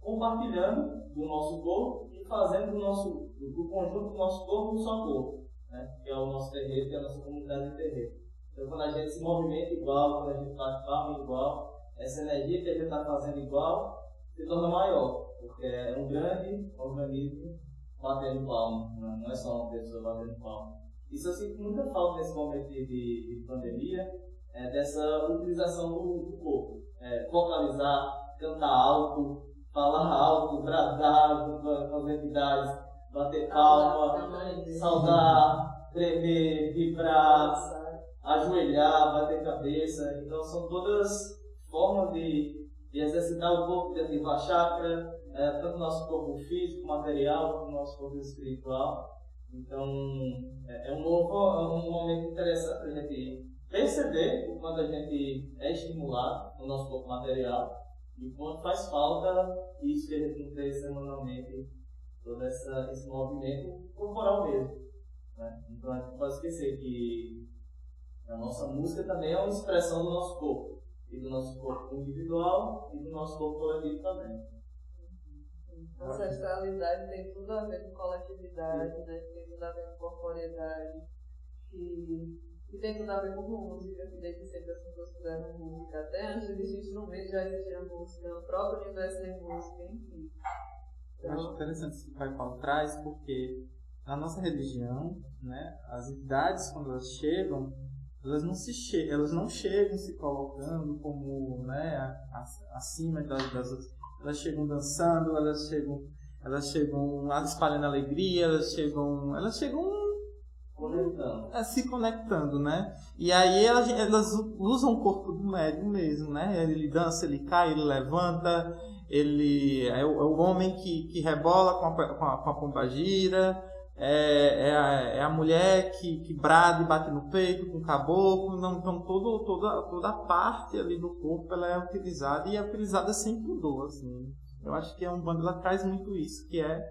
C: compartilhando do nosso corpo fazendo do, nosso, do conjunto do nosso corpo um só corpo, né? que é o nosso terreiro, que é a nossa comunidade de terreiro. Então, quando a gente se movimenta igual, quando a gente faz palma igual, essa energia que a gente está fazendo igual se torna maior, porque é um grande organismo batendo palma, não é só uma pessoa batendo palma. Isso eu sinto muita falta nesse momento de, de, de pandemia, é, dessa utilização do, do corpo. É, vocalizar, cantar alto, falar alto, bradar com, com as entidades, bater palma, saudar, tremer, vibrar, ajoelhar, bater cabeça. Então são todas formas de, de exercitar o corpo, de ativar a chakra, é, tanto nosso corpo físico, material, como o nosso corpo espiritual. Então é, é um, novo, é um momento interessante para a gente perceber o quanto a gente é estimulado no nosso corpo material e quanto faz falta isso que a gente fez semanalmente, todo essa, esse movimento corporal mesmo. Né? Então a gente pode esquecer que a nossa música também é uma expressão do nosso corpo, e do nosso corpo individual e do nosso corpo coletivo também.
A: Ancestralidade tem tudo a ver com coletividade, né? tem tudo a ver com corporeidade. E e tem tudo a ver com música, que desde sempre as pessoas fizeram música. Até antes de instrumento já existia música, o próprio universo tem música, enfim.
E: Então, Eu acho interessante isso que o Pai Paulo traz, porque na nossa religião, né, as entidades, quando elas chegam, elas não, se che elas não chegam se colocando como né, acima das, das outras. Elas chegam dançando, elas chegam, elas chegam espalhando alegria, elas chegam, elas chegam
C: conectando.
E: É, se conectando, né? E aí elas, elas usam o corpo do médium mesmo, né? Ele dança, ele cai, ele levanta, ele é o, é o homem que, que rebola com a, com a, com a pomba gira, é, é, a, é a mulher que, que brada e bate no peito com o caboclo, não, então todo, toda, toda a parte ali do corpo ela é utilizada e é utilizada sem pudor, assim. Eu acho que é um bando, ela traz muito isso, que é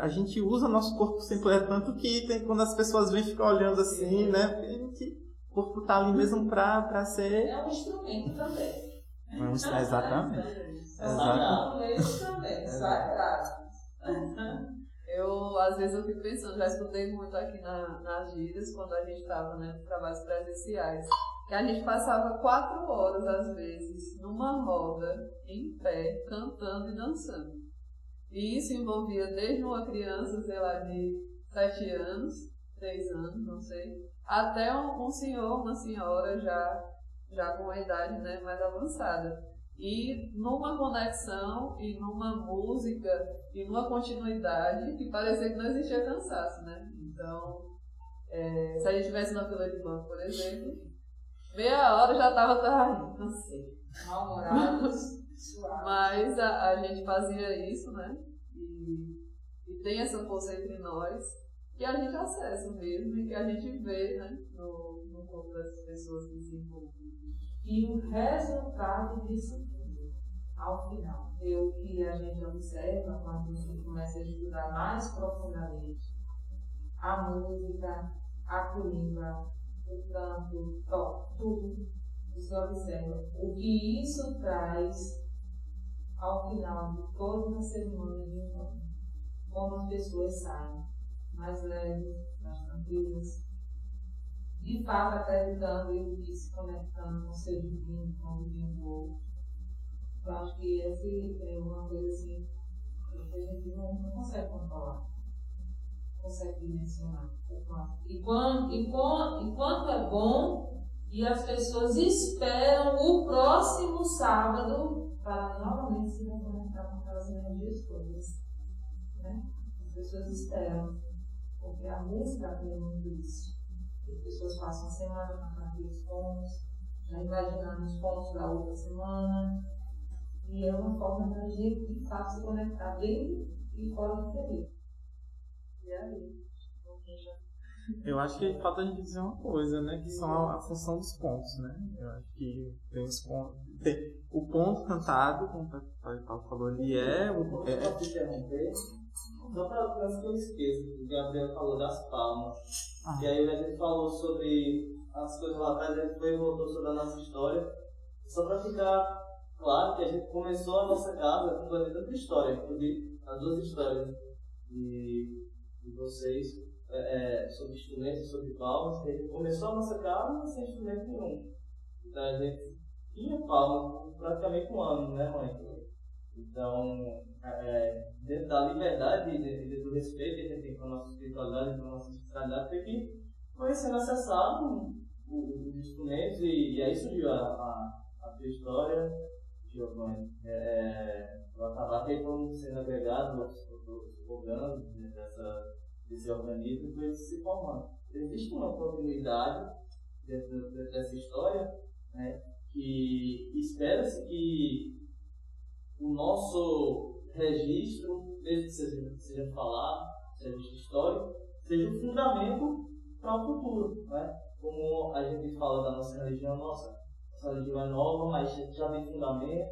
E: a gente usa nosso corpo sempre é tanto que tem, quando as pessoas vêm ficar olhando assim, né? Porque a gente, o corpo tá ali mesmo pra, pra ser.
B: É um instrumento também.
E: É um, exatamente.
B: Exatamente. também, sagrado.
A: Eu, às vezes, eu fico pensando, já escutei muito aqui na, nas gírias, quando a gente estava né, nos trabalhos presenciais, que a gente passava quatro horas, às vezes, numa roda, em pé, cantando e dançando. E isso envolvia desde uma criança, sei lá, de sete anos, três anos, não sei, até um, um senhor, uma senhora já, já com uma idade né, mais avançada. E numa conexão e numa música e numa continuidade que parecia que não existia cansaço, né? Então, é, se a gente estivesse na fila de banco, por exemplo, meia hora já estava, ai, cansei.
B: Mal-humorados.
A: Mas a, a gente fazia isso, né? E, e tem essa força entre nós que a gente acessa mesmo e que a gente vê né, no, no corpo das pessoas que se envolvem.
B: E o resultado disso tudo, ao final, é o que a gente observa quando a gente começa a estudar mais profundamente a música, a culimba, o canto, tudo. Você observa o que isso traz ao final de toda a cerimônia de encontro, como as pessoas saem mais leves, mais tranquilas, de fato acreditando e se conectando com o seu divino, com o divino do outro. Eu acho que essa é uma coisa assim que a gente não, não consegue controlar, não consegue dimensionar. E, quando, e, quando, e quanto é bom e as pessoas esperam o próximo sábado para novamente se reconectar com aquelas energias todas. Né? As pessoas esperam, porque a música tem muito isso. As pessoas passam a semana com aqueles pontos, já imaginando os pontos da outra semana. E é uma forma da gente, de fato, se conectar dentro e fora do período. E aí?
E: Eu acho que falta a gente dizer uma coisa, né? Que são a, a função dos pontos, né? Eu acho que tem os pontos. Tem o ponto cantado, como o Paulo falou ali, é. O,
C: é, interromper. Só para antes que eu esqueça, o Gabriel falou das palmas. Ah. E aí a gente falou sobre as coisas lá atrás, a gente foi e voltou sobre a nossa história. Só para ficar claro que a gente começou a nossa casa com tanta história, inclusive as duas histórias de, de vocês é, é, sobre instrumentos, sobre palmas, a gente começou a nossa casa sem instrumento nenhum. Então a gente tinha palmas praticamente um ano, né, mãe? Então, é, dentro da liberdade dentro do respeito que a gente tem com a nossa espiritualidade, com a nossa espiritualidade, foi que foi sendo acessado os instrumentos e, e aí surgiu a, a, a tua história, Giovanni. É, o Atabaque foi sendo agregado aos programas dessa, desse organismo e foi se formando. Existe uma continuidade dentro dessa história, né, que espera-se que o nosso registro, mesmo que seja, seja falado, seja histórico, seja o fundamento para o futuro. Né? Como a gente fala da nossa religião, nossa, nossa religião é nova, mas já tem fundamento,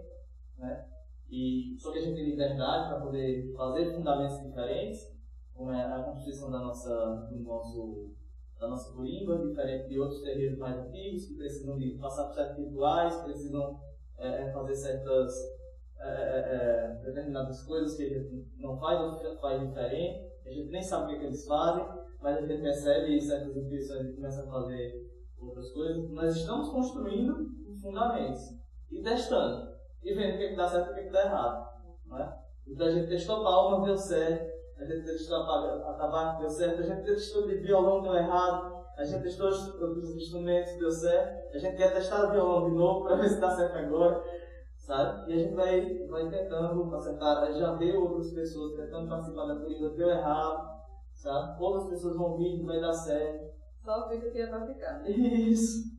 C: né? e só que a gente tem liberdade para poder fazer fundamentos diferentes, como é a constituição da nossa, do nosso da nossa corimba, diferente de outros terreiros mais antigos, que precisam de passar por certos rituais, precisam é, é fazer certas é, determinadas coisas que a gente não faz, ou faz diferente, a gente nem sabe o que, é eles fazem, mas a gente percebe certas intuições e começa a fazer outras coisas. Nós estamos construindo fundamentos e testando, e vendo o que, é que dá certo e o que, é que dá errado. Então a gente testou palma, deu certo, a gente testou a tabaco, deu certo, a gente testou de violão, deu errado, a gente testou outros instrumentos, deu certo, a gente quer testar o violão de novo para ver se dá certo agora sabe? E a gente vai, vai tentando acertar. Já deu outras pessoas tentando participar da corrida, deu errado, sabe? Outras pessoas vão vir, vai dar certo.
A: Só fica que é pra ficar.
C: Isso.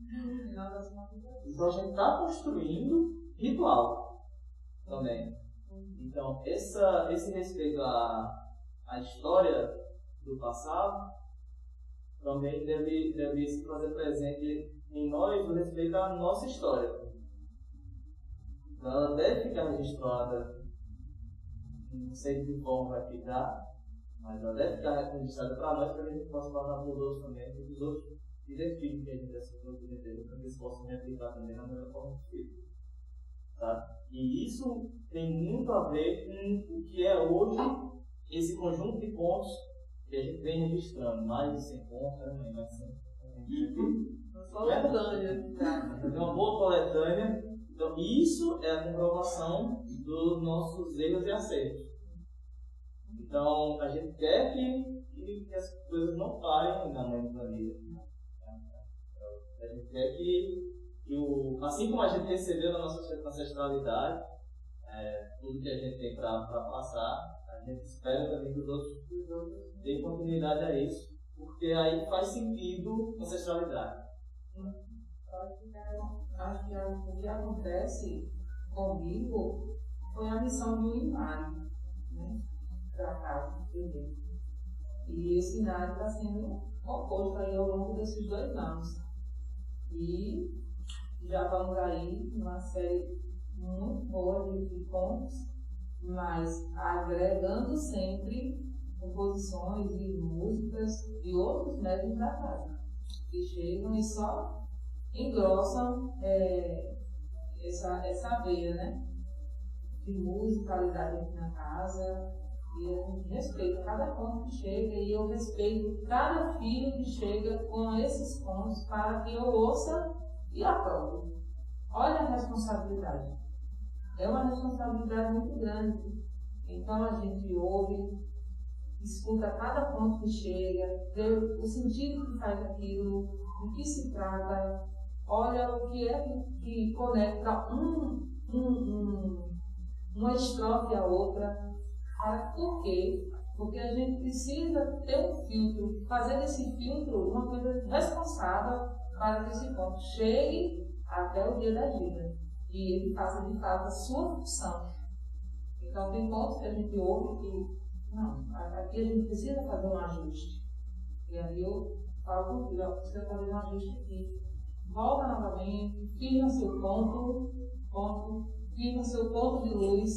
C: Então a gente está construindo ritual também. Então, essa, esse respeito à, à história do passado também deve, deve se fazer presente em nós o respeito à nossa história. Então ela deve ficar registrada, não sei de que forma vai ficar, mas ela deve ficar registrada para nós, para que a gente possa passar para os outros também, para que os outros identifiquem que a gente aceitou o direito, para que eles possam replicar também da melhor forma possível. Tá? E isso tem muito a ver com o que é hoje esse conjunto de pontos que a gente vem registrando, mais de 100 pontos, né? Mais 100.
A: Coletânea.
C: Tem uma boa coletânea então, isso é a comprovação dos nossos erros e acertos. Então, a gente quer que, que as coisas não parem na do planeta. A gente quer que, que o, assim como a gente recebeu na nossa ancestralidade, é, tudo que a gente tem para passar, a gente espera também que os outros deem continuidade a isso, porque aí faz sentido ancestralidade.
B: Acho que o que acontece comigo foi a missão de um inário, né? Para cá, primeiro. E esse inário está sendo composto aí ao longo desses dois anos. E já vamos aí numa série muito boa de, de mas agregando sempre composições e músicas de outros médios da casa, que chegam e só engrossam é, essa, essa veia, né? De musicalidade aqui na casa. E a gente respeita cada ponto que chega e eu respeito cada filho que chega com esses pontos para que eu ouça e aprove. Olha a responsabilidade. É uma responsabilidade muito grande. Então a gente ouve, escuta cada ponto que chega, vê o sentido que faz aquilo, do que se trata, conecta um, um, um, uma estrofe à outra. por quê? Porque a gente precisa ter um filtro, fazer desse filtro uma coisa responsável para que esse ponto chegue até o dia da gira e ele faça de fato a sua função. Então, tem pontos que a gente ouve que, não, aqui a gente precisa fazer um ajuste. E aí eu falo com o filho, precisa fazer um ajuste aqui volta novamente, firma seu ponto, ponto, firma seu ponto de luz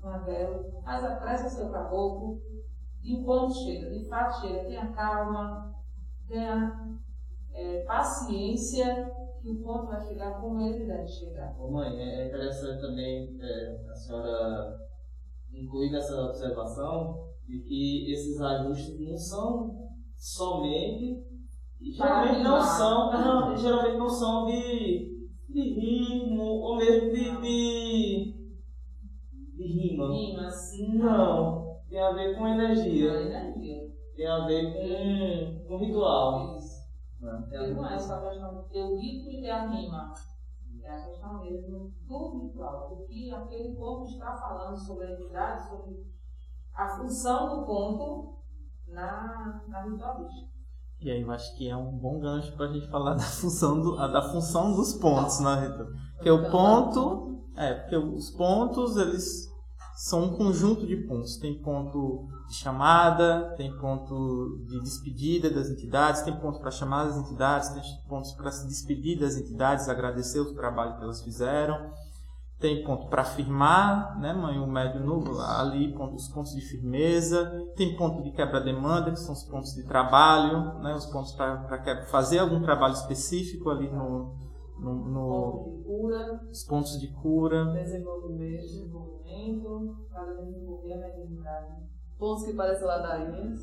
B: na vela, faz a pressa seu caboclo, enquanto chega, de fato chega, tenha calma, tenha é, paciência, que o ponto vai chegar como ele deve chegar.
C: Ô mãe, é, é interessante também é, a senhora incluir nessa observação de que esses ajustes não são somente geralmente não são, não, geralmente não são de, de ritmo ou mesmo de, de, de rima.
B: Rimas.
C: Não, tem a ver com energia. Tem a ver com, com ritual. Né?
B: Ele não é só a questão de ter o ritmo e ter a rima. É a questão mesmo do ritual. O que aquele povo está falando sobre a entidade, sobre a função do ponto na, na ritualística.
E: E aí eu acho que é um bom gancho para a gente falar da função, do, da função dos pontos na ritual. Porque o ponto, é, porque os pontos, eles são um conjunto de pontos. Tem ponto de chamada, tem ponto de despedida das entidades, tem ponto para chamar as entidades, tem pontos para se despedir das entidades, agradecer o trabalho que elas fizeram. Tem ponto para firmar, né, mãe, o médio no, ali, os pontos de firmeza. Tem ponto de quebra-demanda, que são os pontos de trabalho, né, os pontos para fazer algum trabalho específico ali no, no, no
B: cura,
E: os pontos de cura.
A: Desenvolvimento.
B: desenvolvimento, para desenvolver a mediunidade
A: Pontos que parecem ladainhas.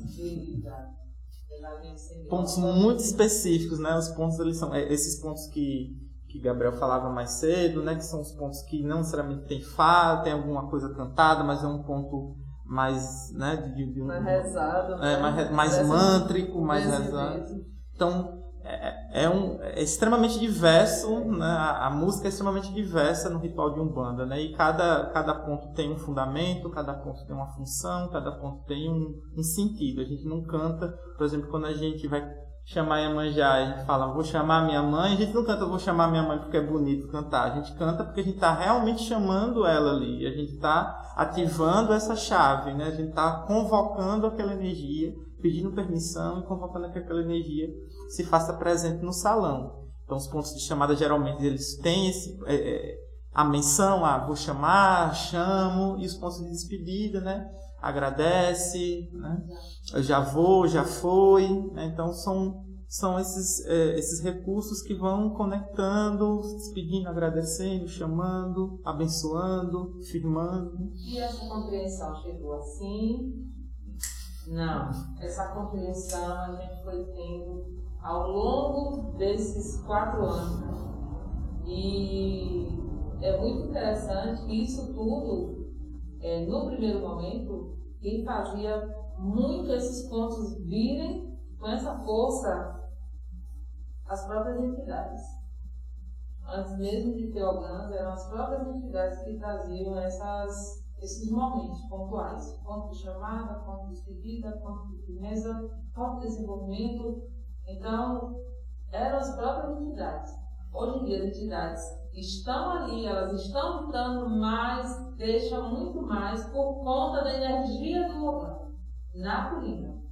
E: pontos muito específicos, né? Os pontos eles são é, esses pontos que que Gabriel falava mais cedo, né? Que são os pontos que não necessariamente tem fá, tem alguma coisa cantada, mas é um ponto mais, né? De, de um,
A: Mais rezado.
E: é,
A: né?
E: mais, mais mântrico, mais rezado.
A: vezes.
E: Então é, é um, é extremamente diverso, né? A, a música é extremamente diversa no ritual de umbanda, né? E cada cada ponto tem um fundamento, cada ponto tem uma função, cada ponto tem um, um sentido. A gente não canta, por exemplo, quando a gente vai chamar Iemanjá, a gente fala, vou chamar minha mãe, a gente não canta, vou chamar minha mãe porque é bonito cantar, a gente canta porque a gente está realmente chamando ela ali, a gente está ativando essa chave, né? a gente está convocando aquela energia, pedindo permissão e convocando que aquela energia se faça presente no salão. Então os pontos de chamada geralmente eles têm esse, é, é, a menção, ah, vou chamar, chamo, e os pontos de despedida, né? Agradece, né? Já vou, já foi, né? então são são esses é, esses recursos que vão conectando, se despedindo, agradecendo, chamando, abençoando, firmando.
B: E essa compreensão chegou assim? Não. Essa compreensão a gente foi tendo ao longo desses quatro anos. E é muito interessante que isso tudo, é, no primeiro momento, quem fazia muito esses pontos virem com essa força as próprias entidades. Antes mesmo de ter orgãs, eram as próprias entidades que traziam essas, esses momentos pontuais. Ponto de chamada, ponto de despedida, ponto de firmeza, ponto de desenvolvimento. Então, eram as próprias entidades. Hoje em dia, as entidades estão ali, elas estão lutando, mas deixa muito mais por conta da energia do orgão na colina.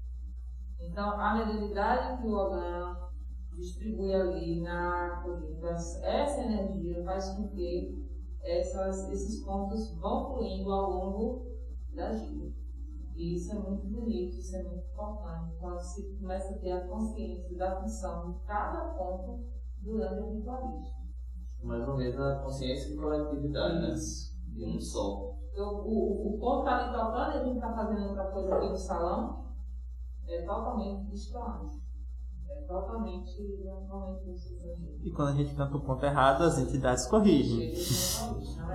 B: Então, a mediunidade que o orgão distribui ali na colina, essa energia faz com que essas, esses pontos vão fluindo ao longo da vida. E isso é muito bonito, isso é muito importante, quando se começa a ter a consciência da função de cada ponto durante a ritualística.
C: Mais ou menos a consciência de coletividade, né? De um só.
B: Então, o, o, o ponto está ali tocando e a gente está fazendo outra coisa aqui no salão, é totalmente distante. É totalmente, totalmente.
E: E quando a gente canta o ponto errado, as entidades corrigem.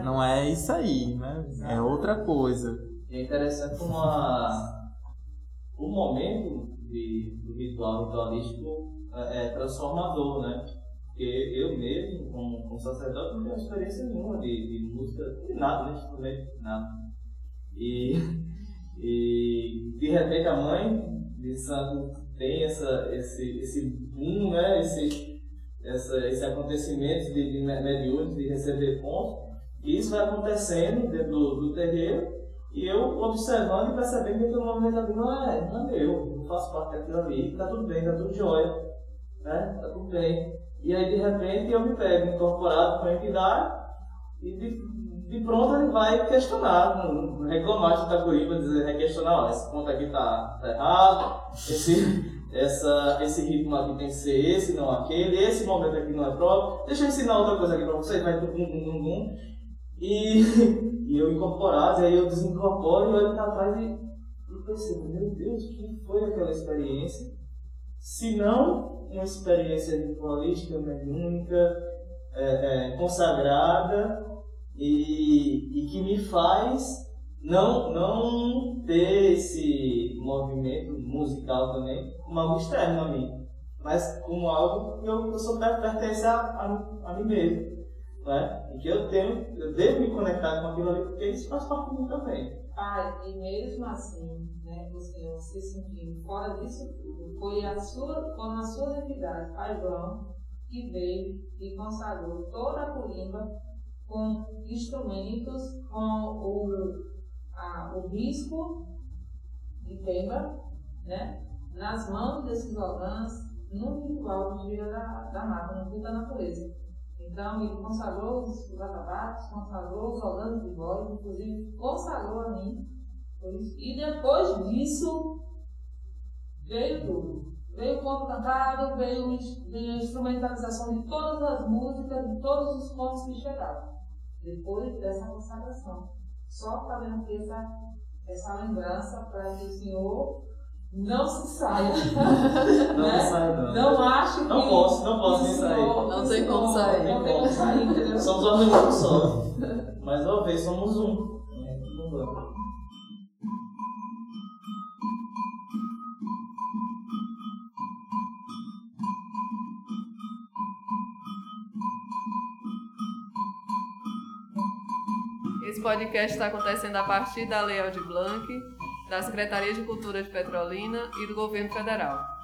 E: Não é isso aí, né? É outra coisa.
C: E é interessante como a, o momento de, do ritual ritualístico é, é transformador, né? Porque eu mesmo, como, como sacerdote, não tenho experiência nenhuma de, de música, de nada, né? Instrumento, nada. E, e de repente a mãe de santo tem essa, esse, esse boom, né? Esse, essa, esse acontecimento de, de mediúnicos, de receber pontos. E isso vai acontecendo dentro do, do terreiro e eu observando e percebendo que aquele movimento ali não é, não é meu, não faço parte daquilo ali, tá tudo bem, tá tudo jóia, né? Tá tudo bem. E aí de repente eu me pego incorporado com a entidade e de, de pronto ele vai questionar, reclamar de Itacuriba, dizer, questionar, ó, esse ponto aqui tá, tá errado, esse, essa, esse ritmo aqui tem que ser esse, não aquele, esse momento aqui não é próprio, deixa eu ensinar outra coisa aqui pra vocês, vai tum, tum, tum, tum. E, e eu incorporado, e aí eu desincorporo e olho pra trás e, e percebo, meu Deus, o que foi aquela experiência? Se não uma experiência ritualística, mediúnica, é, é, consagrada e, e que me faz não, não ter esse movimento musical também como algo externo a mim. mas como algo que eu, eu sou pertence a, a, a mim mesmo. Né? E que eu tenho, eu devo me conectar com aquilo ali, porque isso faz parte de mim também.
B: Pai, e mesmo assim, né, Senhor se sentindo fora disso tudo, foi a sua, foram as suas entidades, Pai João, que veio e consagrou toda a colimba com instrumentos, com o, a, o risco de tema, né, nas mãos desses orgãs, no ritual de gira da, da mata, no culto da natureza. Então, ele consagrou os, os atabaques, consagrou os orgãs de voz, inclusive consagrou a mim. E depois disso, veio tudo. Veio o ponto cantado, veio, veio a instrumentalização de todas as músicas, de todos os pontos que chegavam. Depois dessa consagração. Só fazendo aqui essa, essa lembrança para que o Senhor não se saia.
C: Não
B: né?
C: sai, não.
B: Não acho que.
C: Não posso, não posso me sair.
A: Não tem como sair.
B: Não tem como sair, entendeu?
C: Somos um organismo só. Mais uma vez, somos um. É, tudo bom.
A: Esse podcast está acontecendo a partir da Lei Aldir Blanc, da Secretaria de Cultura de Petrolina e do Governo Federal.